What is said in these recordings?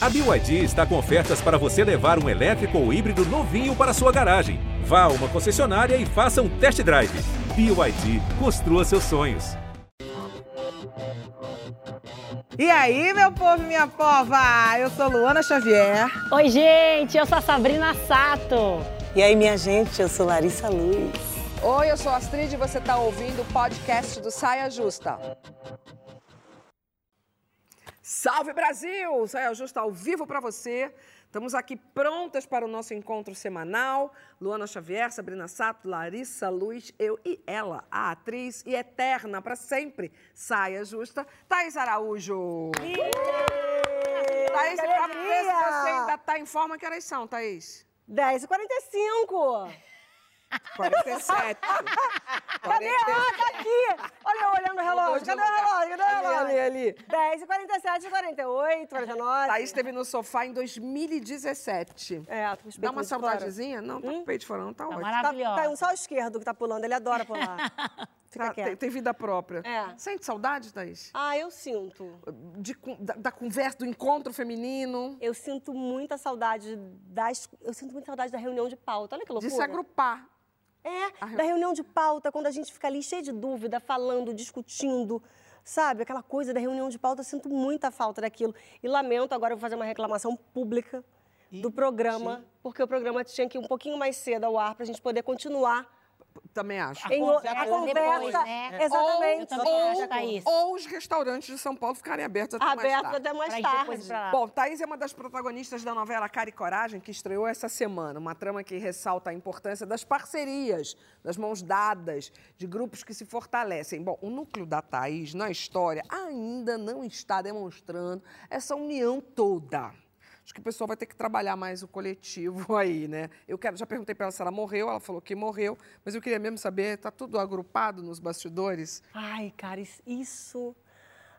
A BYD está com ofertas para você levar um elétrico ou híbrido novinho para sua garagem. Vá a uma concessionária e faça um test drive. BYD, construa seus sonhos. E aí, meu povo e minha pova? Eu sou Luana Xavier. Oi, gente, eu sou a Sabrina Sato. E aí, minha gente, eu sou Larissa Luz. Oi, eu sou a Astrid e você está ouvindo o podcast do Saia Justa. Salve Brasil! Saia Justa ao vivo para você. Estamos aqui prontas para o nosso encontro semanal. Luana Xavier, Sabrina Sato, Larissa Luz, eu e ela, a atriz e eterna para sempre, Saia Justa, Thaís Araújo. Yeah! Thaís, para ver se você ainda está em forma, que horas são, Thaís? 10h45. 47. Cadê? Ah, tá aqui. Olha eu olhando o relógio. Cadê o relógio? Cadê o relógio? Ali, ali. 10 47, 48, 49. Thaís esteve no sofá em 2017. É, tô com Dá uma saudadezinha? Não, tá com o peito fora, não tá, Tá ótimo. maravilhosa. Tá, tá um só o esquerdo que tá pulando, ele adora pular. Fica Tá, tem, quieto. tem vida própria. É. Sente saudade, Thaís? Ah, eu sinto. De da, da conversa, do encontro feminino, Eu sinto muita saudade das. Eu sinto muita saudade da reunião de pauta. Olha que de loucura. se agrupar. É, A reu- da reunião de pauta, quando a gente fica ali cheio de dúvida, falando, discutindo, sabe? Aquela coisa da reunião de pauta, sinto muita falta daquilo. E lamento, agora eu vou fazer uma reclamação pública do programa, porque o programa tinha que ir um pouquinho mais cedo ao ar para a gente poder continuar Também acho. em a conversa. depois, né? Exatamente. Também ou, acho, Thaís. ou os restaurantes de São Paulo ficarem abertos até mais Aberto tarde. até mais tarde. Bom, Thaís é uma das protagonistas da novela Cara e Coragem, que estreou essa semana. Uma trama que ressalta a importância das parcerias, das mãos dadas, de grupos que se fortalecem. Bom, o núcleo da Thaís na história ainda não está demonstrando essa união toda. Acho que o pessoal vai ter que trabalhar mais o coletivo aí, né? Eu quero, já perguntei para ela se ela morreu, ela falou que morreu, mas eu queria mesmo saber, tá tudo agrupado nos bastidores? Ai, cara, isso-.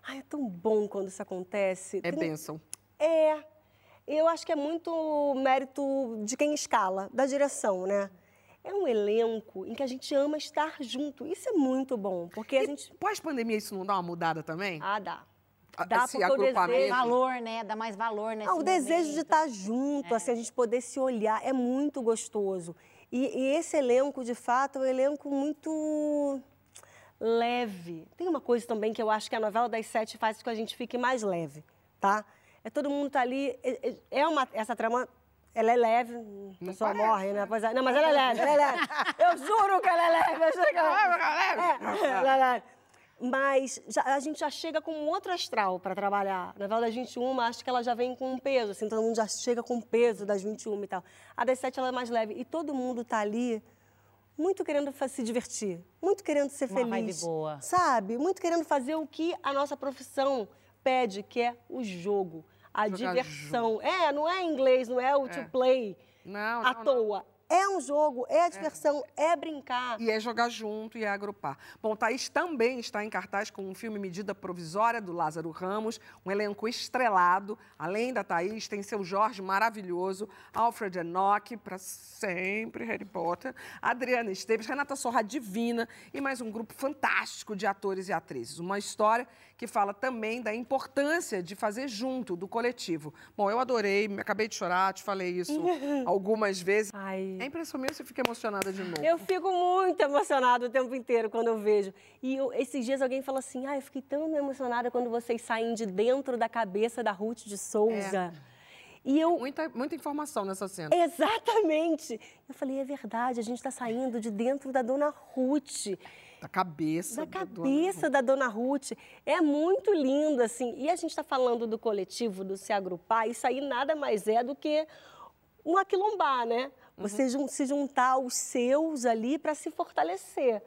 Ai, é tão bom quando isso acontece. É Tem- bênção. É. Eu acho que é muito mérito de quem escala, da direção, né? É um elenco em que a gente ama estar junto. Isso é muito bom, porque a E gente. pós-pandemia isso não dá uma mudada também? Ah, dá. Dá esse agrupamento. desejo. Valor, né? Dá mais valor nesse Ah, o desejo de estar junto, assim, a gente poder se olhar, é muito gostoso. E, e esse elenco, de fato, é um elenco muito leve. Tem uma coisa também que eu acho que a novela das sete faz com que a gente fique mais leve, tá? É todo mundo tá ali. é- é- É uma, essa trama, ela é leve, a pessoa parece, morre, né? Pois é, não, mas ela é leve, ela é leve. Eu juro que ela é leve. Eu juro que ela é leve. É, ela é leve. Mas já- a gente já chega com um outro astral para trabalhar. Na novela das 21, acho que ela já vem com um peso, assim, todo mundo já chega com o peso das 21 e tal. A das 7 ela é mais leve. E todo mundo tá ali muito querendo se divertir, muito querendo ser Uma feliz. vibe boa. Sabe? Muito querendo fazer o que a nossa profissão pede, que é o jogo, a Jogar diversão. É, não é inglês, não é o É. to play Não, à não, não. É um jogo, é a diversão, é, brincar. E é jogar junto e é agrupar. Bom, Thaís também está em cartaz com um filme Medida Provisória, do Lázaro Ramos, um elenco estrelado. Além da Thaís, tem seu Jorge maravilhoso, Alfred Enoch, para sempre, Harry Potter, Adriana Esteves, Renata Sorra Divina e mais um grupo fantástico de atores e atrizes. Uma história que fala também da importância de fazer junto, do coletivo. Bom, eu adorei, me acabei de chorar, te falei isso algumas vezes. Ai. É impressão minha, você fica emocionada de novo. Eu fico muito emocionada o tempo inteiro quando eu vejo. E eu- esses dias alguém falou assim: ah, eu fiquei tão emocionada quando vocês saem de dentro da cabeça da Ruth de Souza. E eu. Muita, muita informação nessa cena. Exatamente! Eu falei: é verdade, a gente está saindo de dentro da dona Ruth. Da cabeça. Da dona cabeça da dona Ruth. É muito lindo, assim. E a gente está falando do coletivo, do se agrupar. Isso aí nada mais é do que um aquilombar, né? Você jun- se juntar aos seus ali para se fortalecer.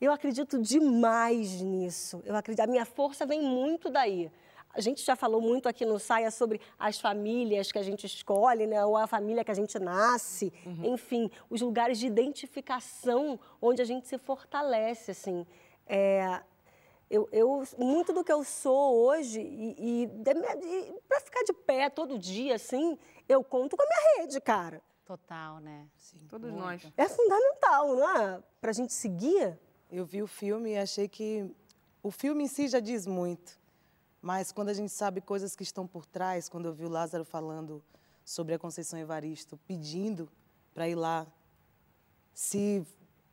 Eu acredito demais nisso. Eu acredito, a minha força vem muito daí. A gente já falou muito aqui no Saia sobre as famílias que a gente escolhe, né? ou a família que a gente nasce, enfim, os lugares de identificação onde a gente se fortalece, assim. É, eu, eu- muito do que eu sou hoje, e, para ficar de pé todo dia, assim, eu conto com a minha rede, cara. Total, né? Todos Muito. nós. É fundamental, não é? Para a gente seguir. Eu vi o filme e achei que o filme em si já diz muito, Mas quando a gente sabe coisas que estão por trás, quando eu vi o Lázaro falando sobre a Conceição Evaristo, pedindo para ir lá, se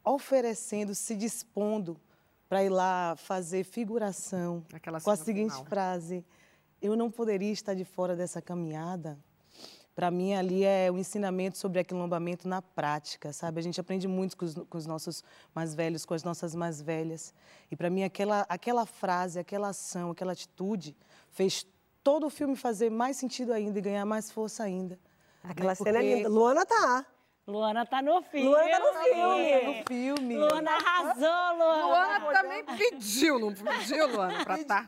oferecendo, se dispondo para ir lá fazer figuração, Aquela com a seguinte final. frase: Eu não poderia estar de fora dessa caminhada. Para mim, ali é o ensinamento sobre aquilombamento na prática, sabe? A gente aprende muito com os, com os nossos mais velhos, com as nossas mais velhas. E para mim, aquela, aquela frase, aquela ação, aquela atitude fez todo o filme fazer mais sentido ainda e ganhar mais força ainda. Aquela Né? cena é linda. Luana tá. Luana tá no filme. Luana tá no Tá filme. no filme. Luana arrasou, Luana. Luana também pediu, não pediu, Luana, pra estar.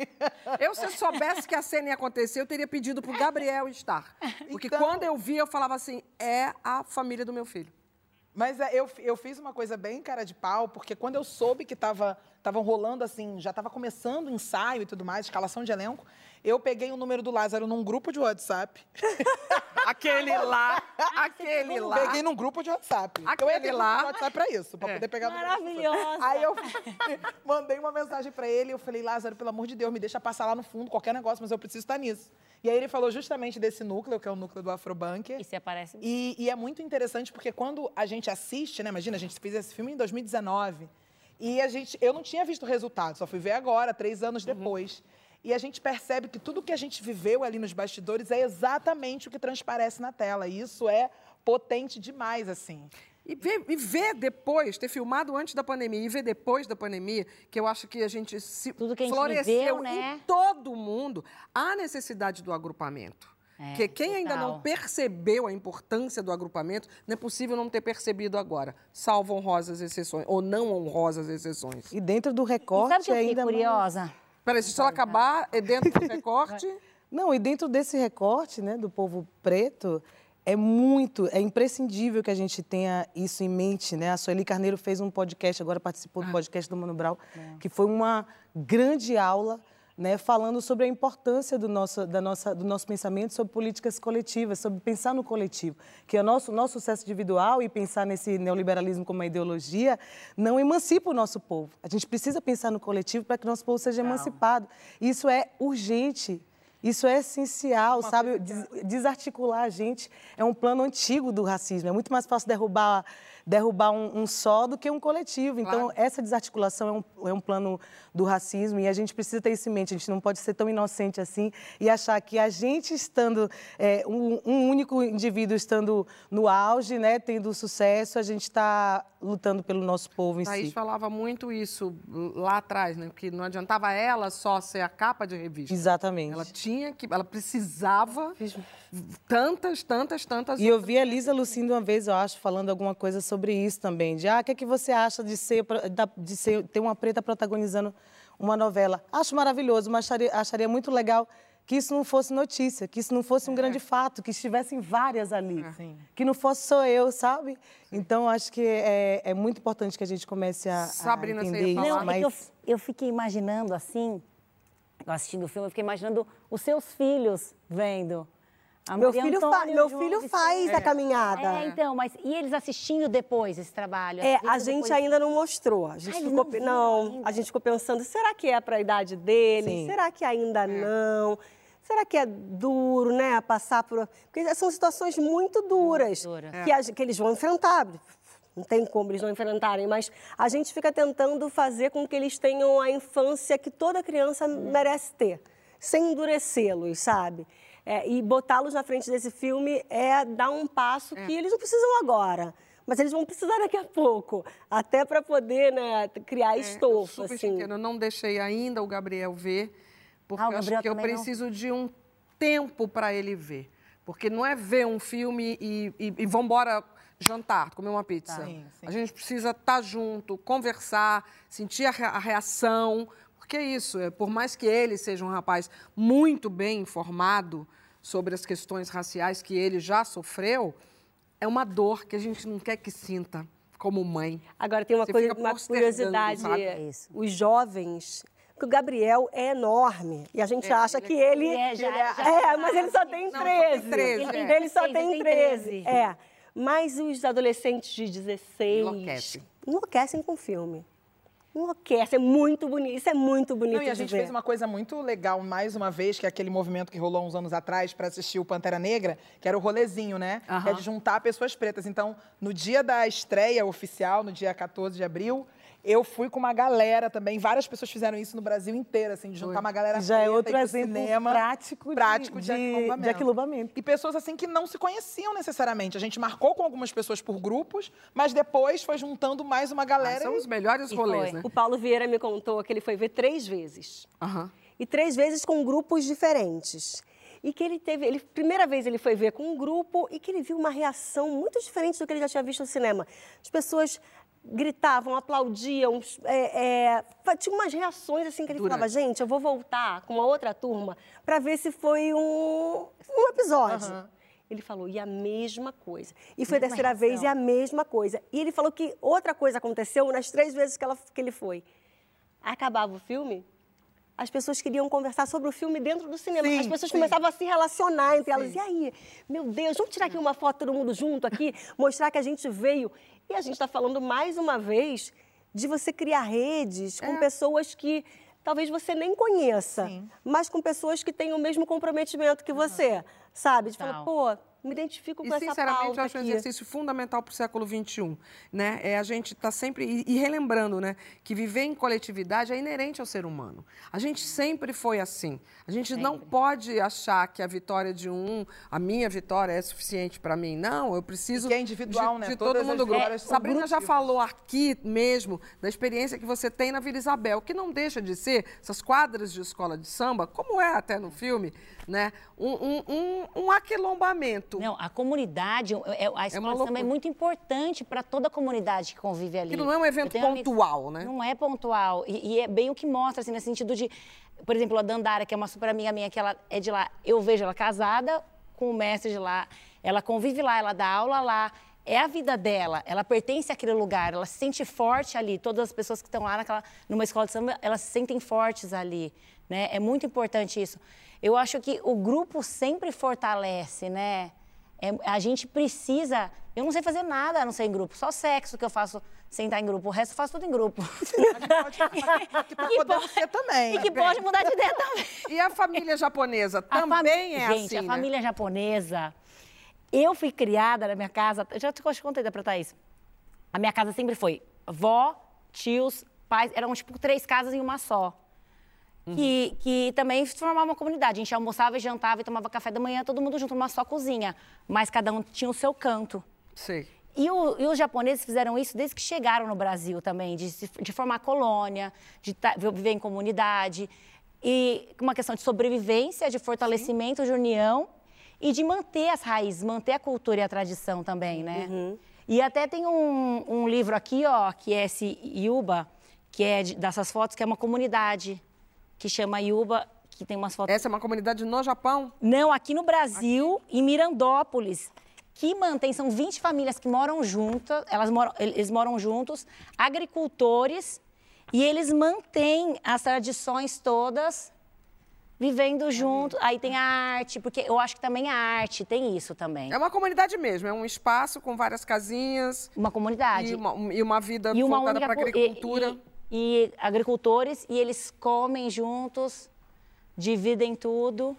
Eu, se eu soubesse que a cena ia acontecer, eu teria pedido pro Gabriel estar. Porque Então- quando eu vi, eu falava assim, é a família do meu filho. Mas é, eu, eu fiz uma coisa bem cara de pau, porque quando eu soube que tava estavam rolando assim, já estava começando o ensaio e tudo mais, escalação de elenco, eu peguei o número do Lázaro num grupo de WhatsApp. Aquele lá, aquele lá. Peguei num grupo de WhatsApp. eu Aquele ia ter lá. grupo de WhatsApp pra isso, pra É. poder pegar. Maravilhosa. Aí eu mandei uma mensagem pra ele, eu falei, Lázaro, pelo amor de Deus, me deixa passar lá no fundo, qualquer negócio, mas eu preciso estar nisso. E aí ele falou justamente desse núcleo, que é o núcleo do Afrobanker. E você aparece. E, e é muito interessante porque quando a gente assiste, né? Imagina, a gente fez esse filme em 2019 e a gente, eu não tinha visto o resultado, só fui ver agora, três anos depois. E a gente percebe que tudo que a gente viveu ali nos bastidores é exatamente o que transparece na tela. E isso é potente demais, assim. E ver, e ver depois, ter filmado antes da pandemia e ver depois da pandemia, que eu acho que a gente se Tudo que a gente floresceu viveu, né? em todo mundo, a necessidade do agrupamento. É, Porque quem ainda não total. percebeu a importância do agrupamento, não é possível não ter percebido agora, salvo honrosas exceções, ou não honrosas exceções. E dentro do E recorte sabe o que eu fiquei ainda mais- curiosa? Peraí, se ela acabar é dentro do recorte, Não, e dentro desse recorte, né, do povo preto, é muito, é imprescindível que a gente tenha isso em mente, né? A Sueli Carneiro fez um podcast, agora participou do podcast do Mano Brown, que foi uma grande aula, né, falando sobre a importância do nosso, da nossa, do nosso pensamento sobre políticas coletivas, sobre pensar no coletivo, que é o nosso, nosso sucesso individual e pensar nesse neoliberalismo como uma ideologia não emancipa o nosso povo. A gente precisa pensar no coletivo para que o nosso povo seja emancipado. Isso é urgente. Isso é essencial, sabe? Des- desarticular a gente é um plano antigo do racismo. É muito mais fácil derrubar, derrubar um, um só do que um coletivo. Então, Claro. essa desarticulação é um, é um plano do racismo e a gente precisa ter isso em mente. A gente não pode ser tão inocente assim e achar que a gente estando, é, um, um único indivíduo estando no auge, né, tendo sucesso, a gente está lutando pelo nosso povo em Thaís si. falava muito isso lá atrás, né? Que não adiantava ela só ser a capa de revista. Exatamente. Ela tinha que, ela precisava tantas, tantas, tantas. E eu vi a Lisa Lucindo uma vez, eu acho, falando alguma coisa sobre isso também. De, ah, o que, é que você acha de, ser, de ser, ter uma preta protagonizando uma novela? Acho maravilhoso, mas acharia, acharia muito legal que isso não fosse notícia, que isso não fosse um grande fato, que estivessem várias ali. Que não fosse só eu, sabe? Então, acho que é, é muito importante que a gente comece a, a Sabrina, você ia entender isso. Não, é mas... que eu, eu fiquei imaginando assim, eu assistindo o filme, eu fiquei imaginando os seus filhos vendo. A Meu Maria filho, fa- meu João filho faz a caminhada. É, então, mas e eles assistindo depois esse trabalho? É, a gente depois- ainda não mostrou. A gente Ah, ficou, não não, a gente ficou pensando, será que é para a idade dele? Sim. Será que ainda não? Será que é duro, né, passar por... Porque são situações muito duras duras. que, a- que eles vão enfrentar. Não tem como eles não enfrentarem, mas a gente fica tentando fazer com que eles tenham a infância que toda criança merece ter, sem endurecê-los, sabe? É, e botá-los na frente desse filme é dar um passo que eles não precisam agora. Mas eles vão precisar daqui a pouco, até para poder né, criar É, eu estofo. te assim. entendo. Eu não deixei ainda o Gabriel ver, porque Ah, eu Gabriel que eu também não? preciso de um tempo para ele ver. Porque não é ver um filme e, e, e vambora jantar, comer uma pizza. Sim, sim. A gente precisa estar junto, conversar, sentir a, rea- a reação. Porque é isso, é, por mais que ele seja um rapaz muito bem informado sobre as questões raciais que ele já sofreu, é uma dor que a gente não quer que sinta como mãe. Agora tem uma, Você coisa, uma curiosidade. É isso. Os jovens. Porque o Gabriel é enorme. E a gente acha que ele. Ele é, já- ele é, já- é, mas ele só tem Não, só 13. tem 13, Ele tem Ele só 16, tem ele tem 13. 13. É. Mas os adolescentes de 16. Enlouquecem. Enlouquecem com o filme. enlouquece, é muito bonito, isso é muito bonito Não, e a de gente ver. fez uma coisa muito legal, mais uma vez, que é aquele movimento que rolou uns anos atrás para assistir o Pantera Negra, que era o rolezinho, né? Que é de juntar pessoas pretas. Então, no dia da estreia oficial, no dia 14 de abril, eu fui com uma galera também. Várias pessoas fizeram isso no Brasil inteiro, assim, de juntar uma galera Já é outro exemplo cinema, prático de- prático de, de- de aquilombamento. E pessoas assim que não se conheciam necessariamente. A gente marcou com algumas pessoas por grupos, mas depois foi juntando mais uma Ah, galera. são e- os melhores E rolês, foi. né? O Paulo Vieira me contou que ele foi ver três vezes. Aham. E três vezes com grupos diferentes. E que ele teve, ele, primeira vez ele foi ver com um grupo e que ele viu uma reação muito diferente do que ele já tinha visto no cinema. As pessoas gritavam, aplaudiam, é, é, tinha umas reações assim que ele falava, gente, eu vou voltar com uma outra turma para ver se foi um, um episódio. Ele falou, e a mesma coisa. E foi a terceira vez, e reação. a mesma coisa. E ele falou que outra coisa aconteceu nas três vezes que, ela- que ele foi. Acabava o filme, as pessoas queriam conversar sobre o filme dentro do cinema. Sim, as pessoas sim. começavam a se relacionar entre elas. E aí, meu Deus, vamos tirar aqui uma foto todo mundo junto aqui, mostrar que a gente veio. E a gente está falando mais uma vez de você criar redes com pessoas que talvez você nem conheça, Sim. mas com pessoas que têm o mesmo comprometimento que você, sabe? De falar, pô, me identifico com E, essa sinceramente, pauta eu acho um exercício fundamental para o século XXI. Né? É a gente estar sempre. E, e relembrando né, que viver em coletividade é inerente ao ser humano. A gente sempre foi assim. A gente não pode achar que a vitória de um, a minha vitória é suficiente para mim. Não, eu preciso. E que é individual, de, né? De Todas todo as mundo grupo. são Sabrina já falou aqui mesmo da experiência que você tem na Vila Isabel, que não deixa de ser essas quadras de escola de samba, como é até no filme, né? Um, um, um, um aquilombamento. Não, a comunidade, é- a escola de samba é muito importante para toda a comunidade que convive ali. Aquilo não é um evento tenho amigos- pontual, né? Não é pontual. E, e é bem o que mostra, assim, no sentido de... Por exemplo, a Dandara, que é uma super amiga minha, que ela é de lá. Eu vejo ela casada com o mestre de lá. Ela convive lá, ela dá aula lá. É a vida dela, ela pertence àquele lugar, ela se sente forte ali. Todas as pessoas que estão lá naquela, numa escola de samba, elas se sentem fortes ali, né? É muito importante isso. Eu acho que o grupo sempre fortalece, né? É, a gente precisa. Eu não sei fazer nada a não ser em grupo, só sexo que eu faço sem estar em grupo. O resto eu faço tudo em grupo. Que tá podendo ser também. E que né? pode mudar de ideia também. E a família japonesa A também é Gente, assim, a né? família japonesa. Eu fui criada na minha casa. Eu já te contei da pra Thaís. A minha casa sempre foi vó, tios, pais. Eram tipo três casas em uma só. Que, que também formava uma comunidade. A gente almoçava e jantava e tomava café da manhã, todo mundo junto numa só cozinha. Mas cada um tinha o seu canto. Sei. E, o- e os japoneses fizeram isso desde que chegaram no Brasil também, de, de formar colônia, de ta- viver em comunidade. E uma questão de sobrevivência, de fortalecimento, de união e de manter as raízes, manter a cultura e a tradição também, né? E até tem um, um livro aqui, ó, que é esse Yuba, que é de- dessas fotos, que é uma comunidade que chama Yuba, que tem umas fotos Essa é uma comunidade no Japão? não, aqui no Brasil, em Mirandópolis, que mantém, são 20 famílias que moram juntas, elas moram, eles moram juntos, agricultores, e eles mantêm as tradições todas vivendo junto. Aí tem a arte, porque eu acho que também a arte tem isso também. É uma comunidade mesmo, é um espaço com várias casinhas Uma comunidade. e uma, e uma vida E uma voltada para co- e- agricultura. E, e agricultores, e eles comem juntos, dividem tudo.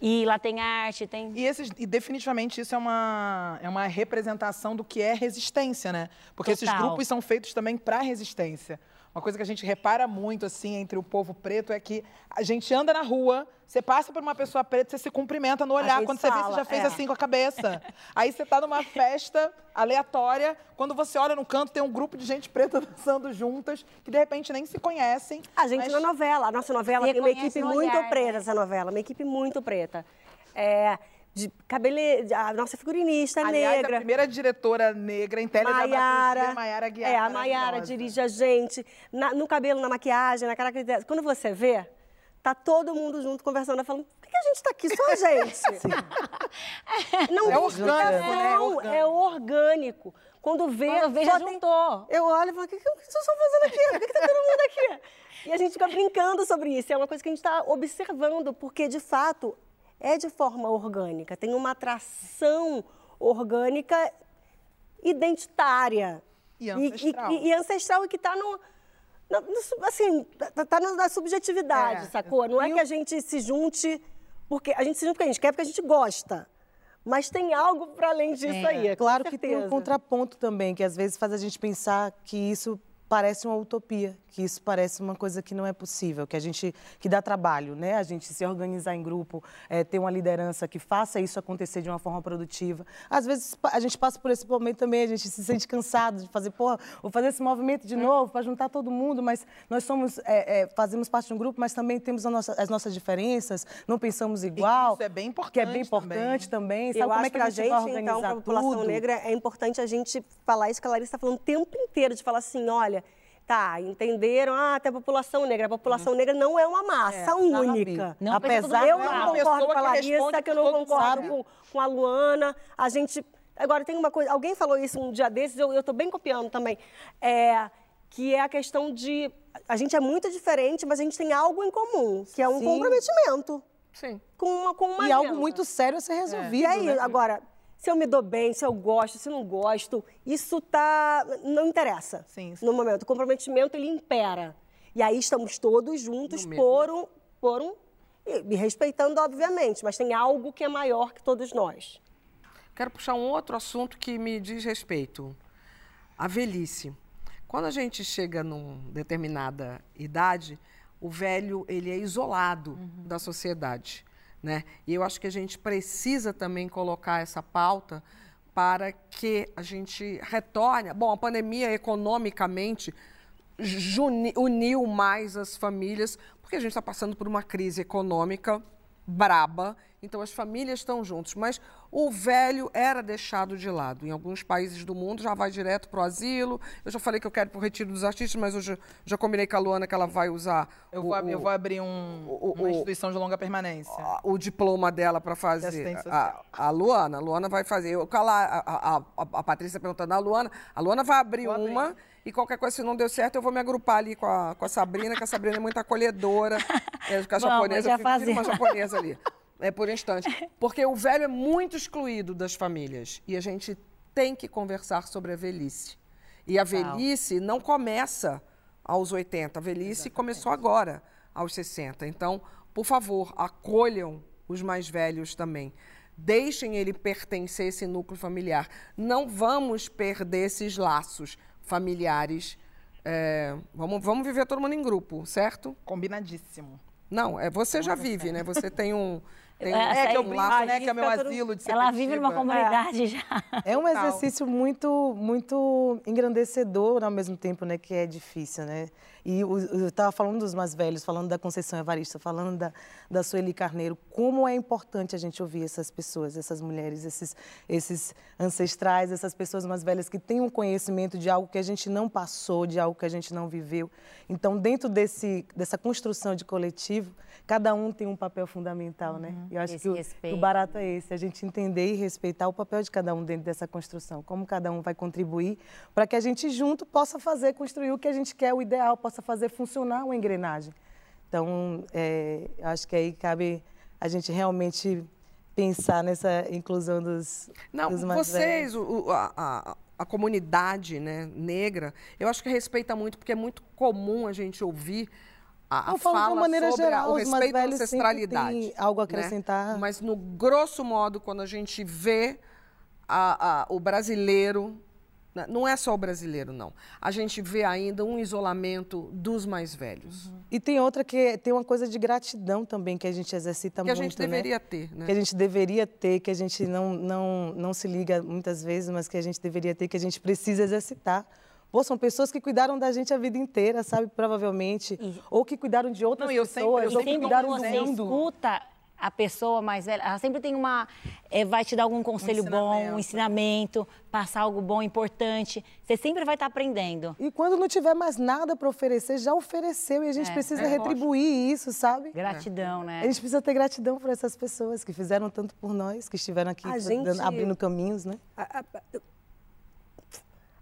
E lá tem arte, tem. E, esses, e definitivamente isso é uma, é uma representação do que é resistência, né? Porque esses Total. grupos são feitos também para resistência. Uma coisa que a gente repara muito, assim, entre o povo preto é que a gente anda na rua, você passa por uma pessoa preta, você se cumprimenta no olhar. Quando você vê, você fala, já fez é. assim com a cabeça. Aí você tá numa festa aleatória, quando você olha no canto, tem um grupo de gente preta dançando juntas, que de repente nem se conhecem. A gente mas- na novela, a nossa novela tem uma equipe muito olhar, né? preta, essa novela, uma equipe muito preta. É, de cabele... A nossa figurinista Aliás, negra. a primeira diretora negra em teledramaturgia, Maiara. Maiara Guiar. É, a Maiara dirige a gente. Na- no cabelo, na maquiagem, na caracterização. Quando você vê, tá todo mundo junto conversando, falando, por que que a gente tá aqui? Só a gente. Não É orgânico, né? É explicação, orgânico. É orgânico. Quando vê, Quando vê, já tem- juntou. Eu olho e falo, o que, que vocês estão fazendo aqui? Por que, que tá todo mundo aqui? E a gente fica brincando sobre isso. É uma coisa que a gente está observando, porque, de fato, é de forma orgânica. Tem uma atração orgânica identitária. E ancestral. E, e- e ancestral e que está no, no assim, tá, tá na, na subjetividade, É. sacou? Não é que a gente se junte porque a gente se junta porque a gente quer, porque a gente gosta. Mas tem algo para além disso aí, com Claro que tem um contraponto também, que às vezes faz a gente pensar que isso parece uma utopia, que isso parece uma coisa que não é possível, que a gente que dá trabalho, né? A gente se organizar em grupo, eh, ter uma liderança que faça isso acontecer de uma forma produtiva. Às vezes a gente passa por esse momento também, a gente se sente cansado de fazer, porra, vou fazer esse movimento de novo para juntar todo mundo, mas nós somos eh, eh, fazemos parte de um grupo, mas também temos a nossa- as nossas diferenças, não pensamos igual. isso é bem Que é bem importante também. importante também. Sabe Eu como acho é que a gente, gente, vai então, organizar para a população tudo? negra, é importante a gente falar isso que a Larissa está falando o tempo inteiro, de falar assim, olha, tá, entenderam, ah, tem a população negra. A população negra não é uma massa sabe? única. Não Apesar Eu não concordo com a Larissa, que eu não concordo com, com a Luana. A gente. Agora, tem uma coisa. Alguém falou isso um dia desses, eu estou bem copiando também. É, que é a questão de. A gente é muito diferente, mas a gente tem algo em comum, que é um Sim. comprometimento Sim. com uma, com uma E algo agenda. muito sério a ser E resolvido. aí, né? agora, se eu me dou bem, se eu gosto, se não gosto, isso tá. não interessa. Sim, sim. No momento. O comprometimento ele impera. E aí estamos todos juntos por um. Por um e me respeitando, obviamente, mas tem algo que é maior que todos nós. Quero puxar um outro assunto que me diz respeito. A velhice. Quando a gente chega numa determinada idade, o velho ele é isolado da sociedade, né? E eu acho que a gente precisa também colocar essa pauta para que a gente retorne. Bom, a pandemia economicamente uniu mais as famílias, porque a gente está passando por uma crise econômica braba, então as famílias estão juntos, mas o velho era deixado de lado. Em alguns países do mundo já vai direto para o asilo. Eu já falei que eu quero para o retiro dos artistas, mas eu já, já combinei com a Luana que ela vai usar Eu o, vou, ab- eu o- vou abrir um- o- uma o- instituição de longa permanência. a- o diploma dela para fazer. A, a Luana, a Luana vai fazer. Eu, cala- a, a, a, a Patrícia perguntando a Luana, a Luana vai abrir Vou abrir. uma e qualquer coisa, se não deu certo, eu vou me agrupar ali com a, com a Sabrina, que a Sabrina é muito acolhedora. É, com a Vamos, japonesa, já eu fico- fico uma japonesa ali. É por instante. Porque o velho é muito excluído das famílias. E a gente tem que conversar sobre a velhice. E a velhice não começa aos 80. A velhice começou agora, aos 60. Então, por favor, acolham os mais velhos também. Deixem ele pertencer a esse núcleo familiar. Não vamos perder esses laços familiares. É, vamos, vamos viver todo mundo em grupo, certo? Combinadíssimo. Não, é você já vive, né? Você tem um. Tem É, É que eu Aí, brinco, aí né? Que é meu asilo de Ela vive numa comunidade já. É um exercício muito, muito engrandecedor ao mesmo tempo, né? Que é difícil, né? E eu estava falando dos mais velhos, falando da Conceição Evarista, falando da, da Sueli Carneiro. Como é importante a gente ouvir essas pessoas, essas mulheres, esses, esses ancestrais, essas pessoas mais velhas que têm um conhecimento de algo que a gente não passou, de algo que a gente não viveu. Então, dentro desse, dessa construção de coletivo, cada um tem um papel fundamental, né? Eu acho Esse que o, que o barato é esse, a gente entender e respeitar o papel de cada um dentro dessa construção, como cada um vai contribuir para que a gente junto possa fazer, construir o que a gente quer, o ideal, possa fazer funcionar uma engrenagem. Então, é, eu acho que aí cabe a gente realmente pensar nessa inclusão dos, Não, dos mais velhos. vocês, o- o- a, a- a comunidade né, negra, eu acho que respeita muito, porque é muito comum a gente ouvir a, a Eu falo de uma fala maneira sobre a- geral, o respeito à ancestralidade. têm algo a né? acrescentar. Mas, no grosso modo, quando a gente vê a- a- o brasileiro, né, não é só o brasileiro, não. A gente vê ainda um isolamento dos mais velhos. E tem outra que é- tem uma coisa de gratidão também que a gente exercita Que a muito, gente né? deveria ter, né? que a gente deveria ter, que a gente não, não, não se liga muitas vezes, mas que a gente deveria ter, que a gente precisa exercitar. Pô, são pessoas que cuidaram da gente a vida inteira, sabe? Provavelmente. Ou que cuidaram de outras Não, e eu sempre- pessoas, eu ou sempre que sempre cuidaram do você mundo. escuta a pessoa mais velha, ela sempre tem uma. é, vai te dar algum conselho bom, um ensinamento. passar algo bom, importante. Você sempre vai estar aprendendo. E quando não tiver mais nada para oferecer, já ofereceu. E a gente É, precisa é, retribuir isso, sabe? Gratidão, né? A gente precisa ter gratidão por essas pessoas que fizeram tanto por nós, que estiveram aqui A dando- gente- abrindo caminhos, né? A- a-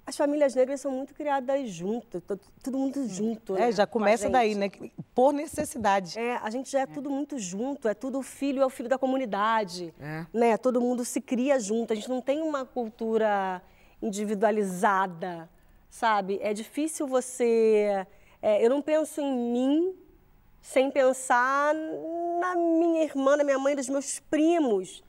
As famílias negras são muito criadas juntas, to- todo mundo junto. É, né, já com a começa gente. daí, né? Por necessidade. É, a gente já é tudo muito junto, é tudo filho, é o filho da comunidade. É. Né? Todo mundo se cria junto, a gente não tem uma cultura individualizada, sabe? É difícil você É, eu não penso em mim sem pensar na minha irmã, na minha mãe, nos meus primos.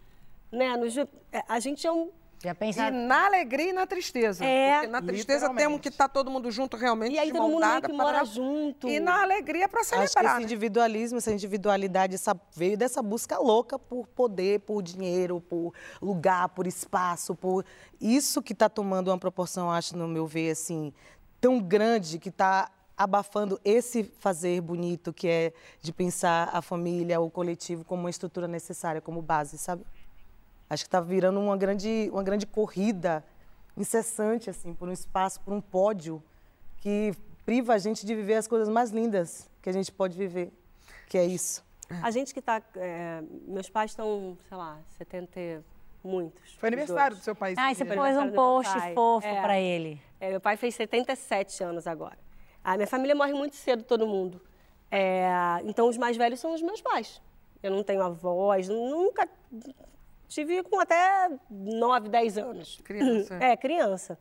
Né? Nos- é, a gente é um. Já E pensa... na alegria e na tristeza. É. Porque na tristeza temos que estar todo mundo junto realmente. E aí de todo mundo dada, que mora junto. E na alegria para Acho que celebrar. esse né? individualismo, essa individualidade, essa, veio dessa busca louca por poder, por dinheiro, por lugar, por espaço, por isso que está tomando uma proporção, acho, no meu ver, assim, tão grande que está abafando esse fazer bonito que é de pensar a família, o coletivo como uma estrutura necessária, como base, sabe? Acho que está virando uma grande, uma grande corrida incessante, assim, por um espaço, por um pódio que priva a gente de viver as coisas mais lindas que a gente pode viver, que é isso. A gente que tá. é, meus pais estão, sei lá, 70 e muitos. Foi aniversário dois. do seu pai. Ai, esse você pôs um post pai. fofo É. pra ele. É, meu pai fez 77 anos agora. A minha família morre muito cedo, todo mundo. É, então, os mais velhos são os meus pais. Eu não tenho avós, nunca tive com até 9, 10 anos. Criança. É, criança.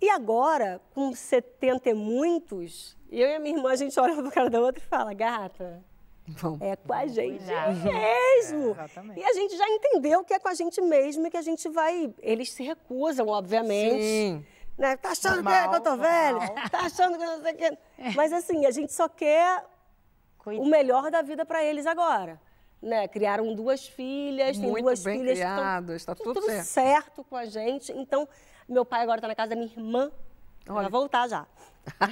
E agora, com 70 e muitos, eu e a minha irmã, a gente olha pro cara da outra e fala, gata, Vamos. é com a gente Cuidado. mesmo. exatamente. e a gente já entendeu que é com a gente mesmo e que a gente vai. Eles se recusam, obviamente. Sim. Né? Tá achando Normal, que eu tô velho? Tá achando que eu não sei o quê? Mas assim, a gente só quer Cuida- o melhor da vida para eles agora. Né? Criaram duas filhas, tem Muito duas bem filhas que tão- criadas, tá tudo certo. certo com a gente. Então, meu pai agora está na casa da minha irmã. Olha. Vai voltar já. já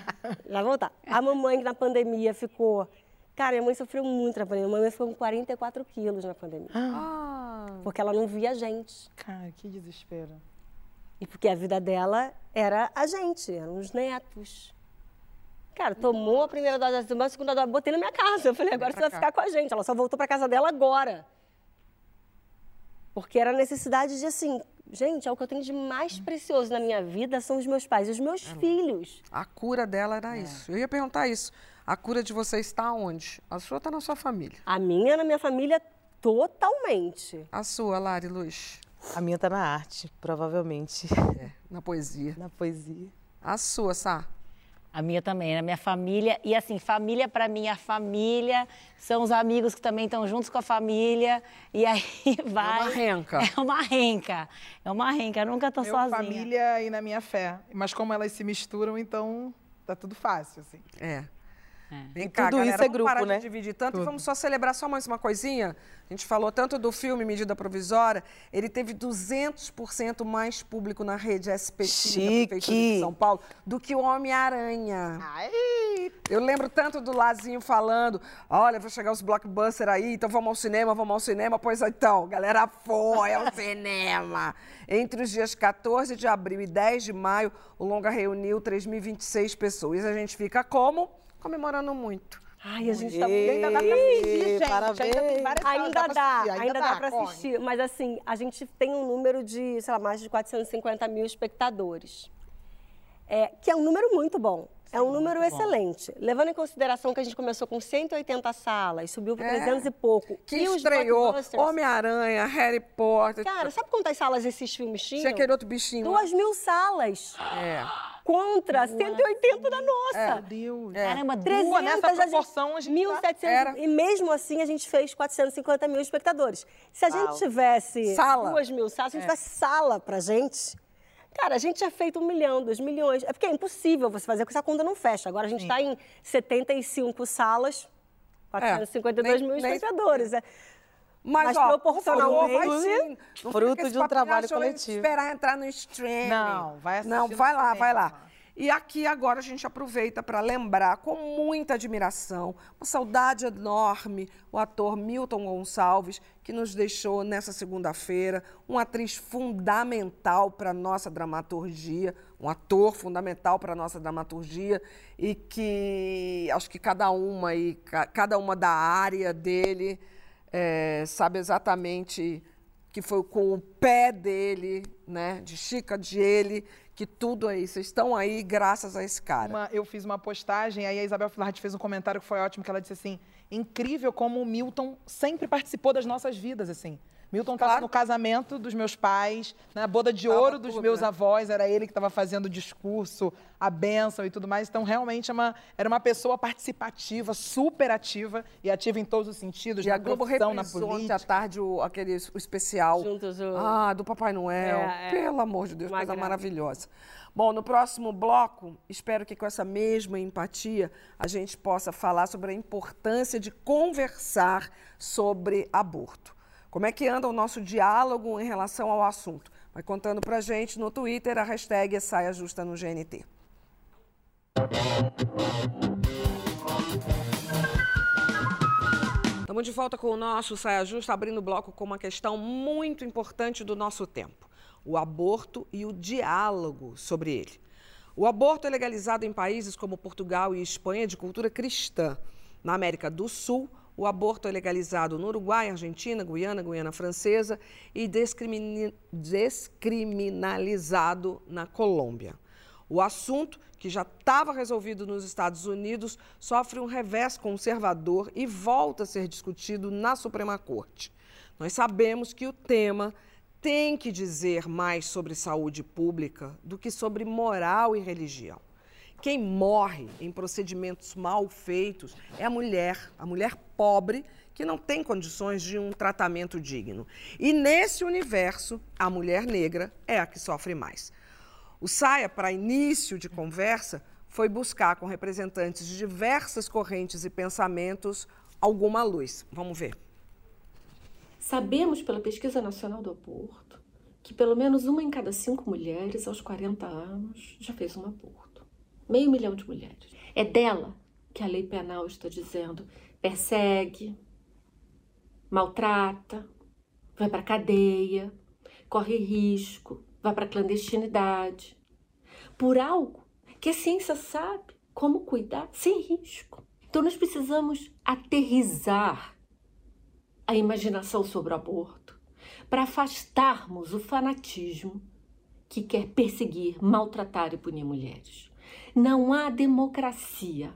vai voltar. A mamãe que na pandemia ficou... Cara, minha mãe sofreu muito na pandemia. Minha mãe ficou com 44 quilos na pandemia. Ah, Porque ela não via a gente. Cara, que desespero. E porque a vida dela era a gente, eram os netos. Cara, tomou a primeira dose da vacina, a segunda dose, botei na minha casa. Eu falei, agora você vai ficar com a gente. Ela só voltou para casa dela agora. Porque era a necessidade de, assim, gente, é o que eu tenho de mais precioso na minha vida são os meus pais, os meus filhos. a cura dela era É. isso. Eu ia perguntar isso. A cura de você está onde? A sua está na sua família. A minha, na minha família, totalmente. A sua, Lari Luz, A minha tá na arte, provavelmente, é, na poesia. na poesia. A sua, Sá. A minha também, na minha família. E assim, família pra mim, a família são os amigos que também estão juntos com a família. E aí vai. uma renca. É uma renca. É uma renca. Eu nunca tô Meu sozinha. família e na minha fé. Mas como elas se misturam, então tá tudo fácil, assim. É. Vem E cá, tudo galera, isso é vamos grupo, parar né? de dividir tanto e vamos só celebrar só mais uma coisinha. A gente falou tanto do filme Medida Provisória, ele teve 200% mais público na rede SPT da. Prefeitura de São Paulo do que o Homem-Aranha. Ai! Eu lembro tanto do Lazinho falando, olha, vai chegar os blockbusters aí, então vamos ao cinema, vamos ao cinema. Pois então, galera, foi ao cinema. Entre os dias 14 de abril e 10 de maio, o longa reuniu 3.026 pessoas. E a gente fica como? Comemorando muito. Ai, a gente tá... E ainda dá pra assistir, gente. parabéns. Ainda dá, assistir, ainda, dá, pra corre. assistir. Mas assim, a gente tem um número de, sei lá, mais de 450 mil espectadores. É, que é um número muito bom. É um número excelente. Levando em consideração que a gente começou com 180 salas, subiu para É. 300 e pouco. Que e estreou? Homem-Aranha, Harry Potter. Cara, sabe quantas salas esses filmes tinham? Tinha aquele outro bichinho. Duas mil salas. É. Contra 180 da nossa. Meu Deus. Caramba, Duas, 300, nessa a gente- proporção, a gente tá- 1.700. Era. E mesmo assim, a gente fez 450 mil espectadores. Se a gente tivesse Sala. duas mil salas, se a gente tivesse sala pra gente, cara, a gente tinha feito um milhão, dois milhões. É porque é impossível você fazer, porque essa conta não fecha. Agora a gente está em 75 salas, 452 É, mil nem- nem- espectadores. É. Mas, Mas ó, por proporcionalmente, favor, vai sim. Fruto de um trabalho "Ah, eu coletivo." esperar entrar no streaming. Não, vai assistir Não, vai lá, vai lá. E aqui agora a gente aproveita para lembrar com muita admiração, uma saudade enorme, o ator Milton Gonçalves, que nos deixou nessa segunda-feira, uma atriz fundamental para a nossa dramaturgia, um ator fundamental para a nossa dramaturgia e que acho que cada uma e ca- cada uma da área dele eh, sabe exatamente que foi com o pé dele, né, de Chica de ele, que tudo aí, vocês estão aí graças a esse cara. Uma- eu fiz uma postagem, aí a Isabel Filard fez um comentário que foi ótimo, que ela disse assim, incrível como o Milton sempre participou das nossas vidas, assim. Milton estava Claro. no casamento dos meus pais, na boda de Tava ouro dos tudo, meus né? avós, era ele que estava fazendo o discurso, a bênção e tudo mais. Então, realmente, é uma- era uma pessoa participativa, super ativa e ativa em todos os sentidos, E na a Globo profissão, na política. à tarde o, aquele, o especial. Juntos o- Ah, do Papai Noel. É, é. Pelo amor de Deus, Uma coisa graça. maravilhosa. Bom, no próximo bloco, espero que com essa mesma empatia a gente possa falar sobre a importância de conversar sobre aborto. Como é que anda o nosso diálogo em relação ao assunto? Vai contando pra gente no Twitter a hashtag Saia Justa no GNT. Estamos de volta com o nosso Saia Justa, abrindo o bloco com uma questão muito importante do nosso tempo: o aborto e o diálogo sobre ele. O aborto é legalizado em países como Portugal e Espanha de cultura cristã. Na América do Sul, o aborto é legalizado no Uruguai, Argentina, Guiana, Guiana Francesa e descriminalizado na Colômbia. O assunto, que já estava resolvido nos Estados Unidos, sofre um revés conservador e volta a ser discutido na Suprema Corte. Nós sabemos que o tema tem que dizer mais sobre saúde pública do que sobre moral e religião. Quem morre em procedimentos mal feitos é a mulher, a mulher pobre que não tem condições de um tratamento digno. E nesse universo, a mulher negra é a que sofre mais. O Saia, para início de conversa, foi buscar com representantes de diversas correntes e pensamentos alguma luz. Vamos ver. Sabemos pela Pesquisa Nacional do Aborto que pelo menos uma em cada cinco mulheres aos 40 anos já fez um aborto. Meio milhão de mulheres. É dela que a lei penal está dizendo persegue, maltrata, vai para cadeia, corre risco, vai para clandestinidade. Por algo que a ciência sabe como cuidar sem risco. Então nós precisamos aterrizar a imaginação sobre o aborto, para afastarmos o fanatismo que quer perseguir, maltratar e punir mulheres. Não há democracia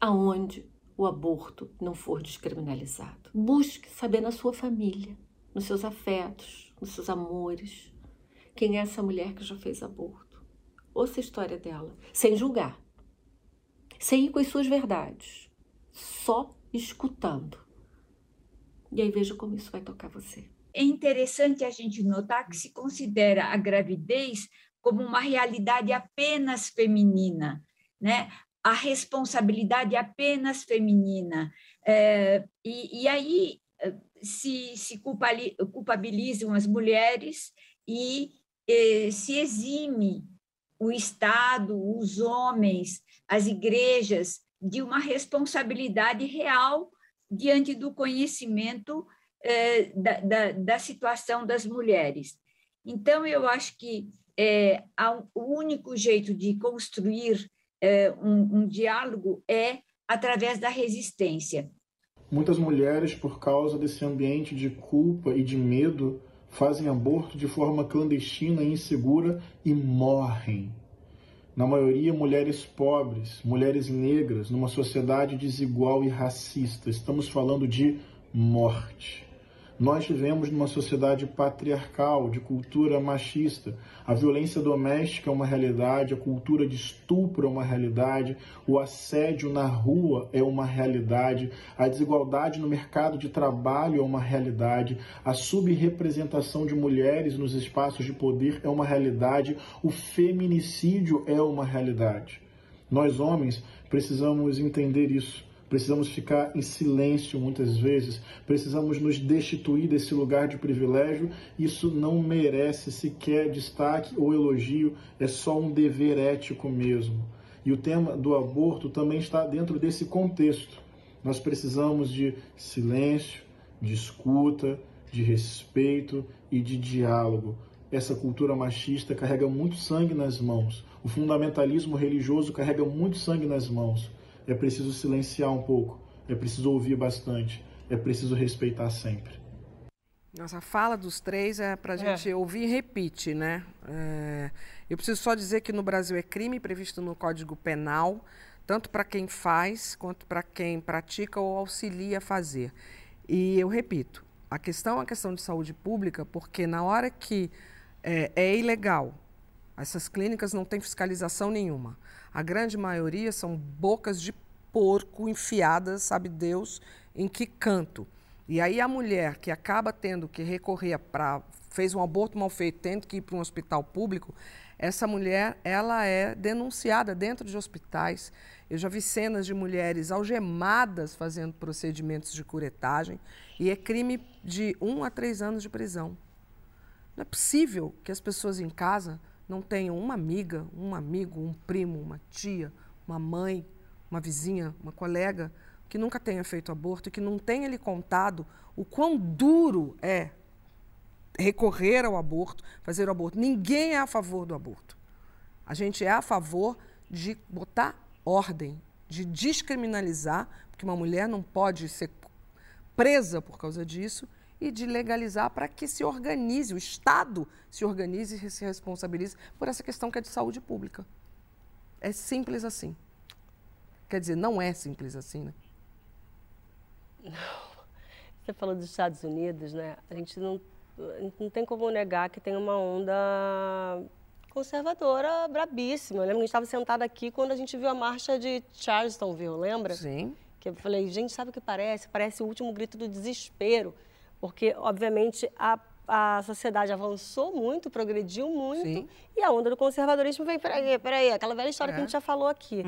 aonde o aborto não for descriminalizado. Busque saber na sua família, nos seus afetos, nos seus amores, quem é essa mulher que já fez aborto. Ouça a história dela, sem julgar, sem ir com as suas verdades, só escutando. E aí veja como isso vai tocar você. É interessante a gente notar que se considera a gravidez como uma realidade apenas feminina, né? A responsabilidade apenas feminina. É, e, e aí se, se culpali- culpabilizam as mulheres e eh, se exime o Estado, os homens, as igrejas de uma responsabilidade real diante do conhecimento eh, da, da, da situação das mulheres. Então, eu acho que um- o único jeito de construir eh, um, um diálogo é através da resistência. Muitas mulheres, por causa desse ambiente de culpa e de medo, fazem aborto de forma clandestina e insegura e morrem. Na maioria, mulheres pobres, mulheres negras, numa sociedade desigual e racista. Estamos falando de morte. Nós vivemos numa sociedade patriarcal, de cultura machista. A violência doméstica é uma realidade, a cultura de estupro é uma realidade, o assédio na rua é uma realidade, a desigualdade no mercado de trabalho é uma realidade, a subrepresentação de mulheres nos espaços de poder é uma realidade, o feminicídio é uma realidade. Nós, homens, precisamos entender isso. Precisamos ficar em silêncio muitas vezes, precisamos nos destituir desse lugar de privilégio. Isso não merece sequer destaque ou elogio, é só um dever ético mesmo. E o tema do aborto também está dentro desse contexto. Nós precisamos de silêncio, de escuta, de respeito e de diálogo. Essa cultura machista carrega muito sangue nas mãos. O fundamentalismo religioso carrega muito sangue nas mãos. É preciso silenciar um pouco, é preciso ouvir bastante, é preciso respeitar sempre. Nossa, a fala dos três é para a gente ouvir e repite, né? É, eu preciso só dizer que no Brasil é crime previsto no Código Penal, tanto para quem faz quanto para quem pratica ou auxilia a fazer. E eu repito, a questão é a questão de saúde pública, porque na hora que é, é ilegal, essas clínicas não têm fiscalização nenhuma. A grande maioria são bocas de porco enfiadas, sabe Deus, em que canto. E aí a mulher que acaba tendo que recorrer para fez um aborto mal feito, tendo que ir para um hospital público, essa mulher ela é denunciada dentro de hospitais. Eu já vi cenas de mulheres algemadas fazendo procedimentos de curetagem e é crime de um a três anos de prisão. Não é possível que as pessoas em casa não tenham uma amiga, um amigo, um primo, uma tia, uma mãe, uma vizinha, uma colega que nunca tenha feito aborto e que não tenha lhe contado o quão duro é recorrer ao aborto, fazer o aborto. Ninguém é a favor do aborto. A gente é a favor de botar ordem, de descriminalizar, porque uma mulher não pode ser presa por causa disso, e de legalizar para que se organize, o Estado se organize e se responsabilize por essa questão que é de saúde pública. É simples assim. Quer dizer, não é simples assim, né? Não. Você falou dos Estados Unidos, né? A gente não, a gente não tem como negar que tem uma onda conservadora brabíssima. Eu lembro que a gente estava sentado aqui quando a gente viu a marcha de Charlestonville, lembra? Sim. Que eu falei, gente, sabe o que parece? Parece o último grito do desespero. Porque, obviamente, a, a sociedade avançou muito, progrediu muito, Sim. e a onda do conservadorismo vem, peraí, peraí, aquela velha história que a É. gente já falou aqui.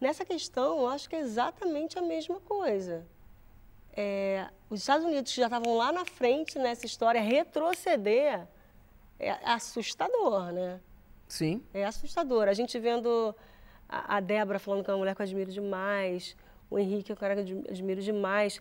Nessa questão, eu acho que é exatamente a mesma coisa. É, os Estados Unidos que já estavam lá na frente nessa história, retroceder é assustador, né? Sim. É assustador. A gente vendo a, a Débora falando que é uma mulher que eu admiro demais, o Henrique é um cara que eu admi- admiro demais.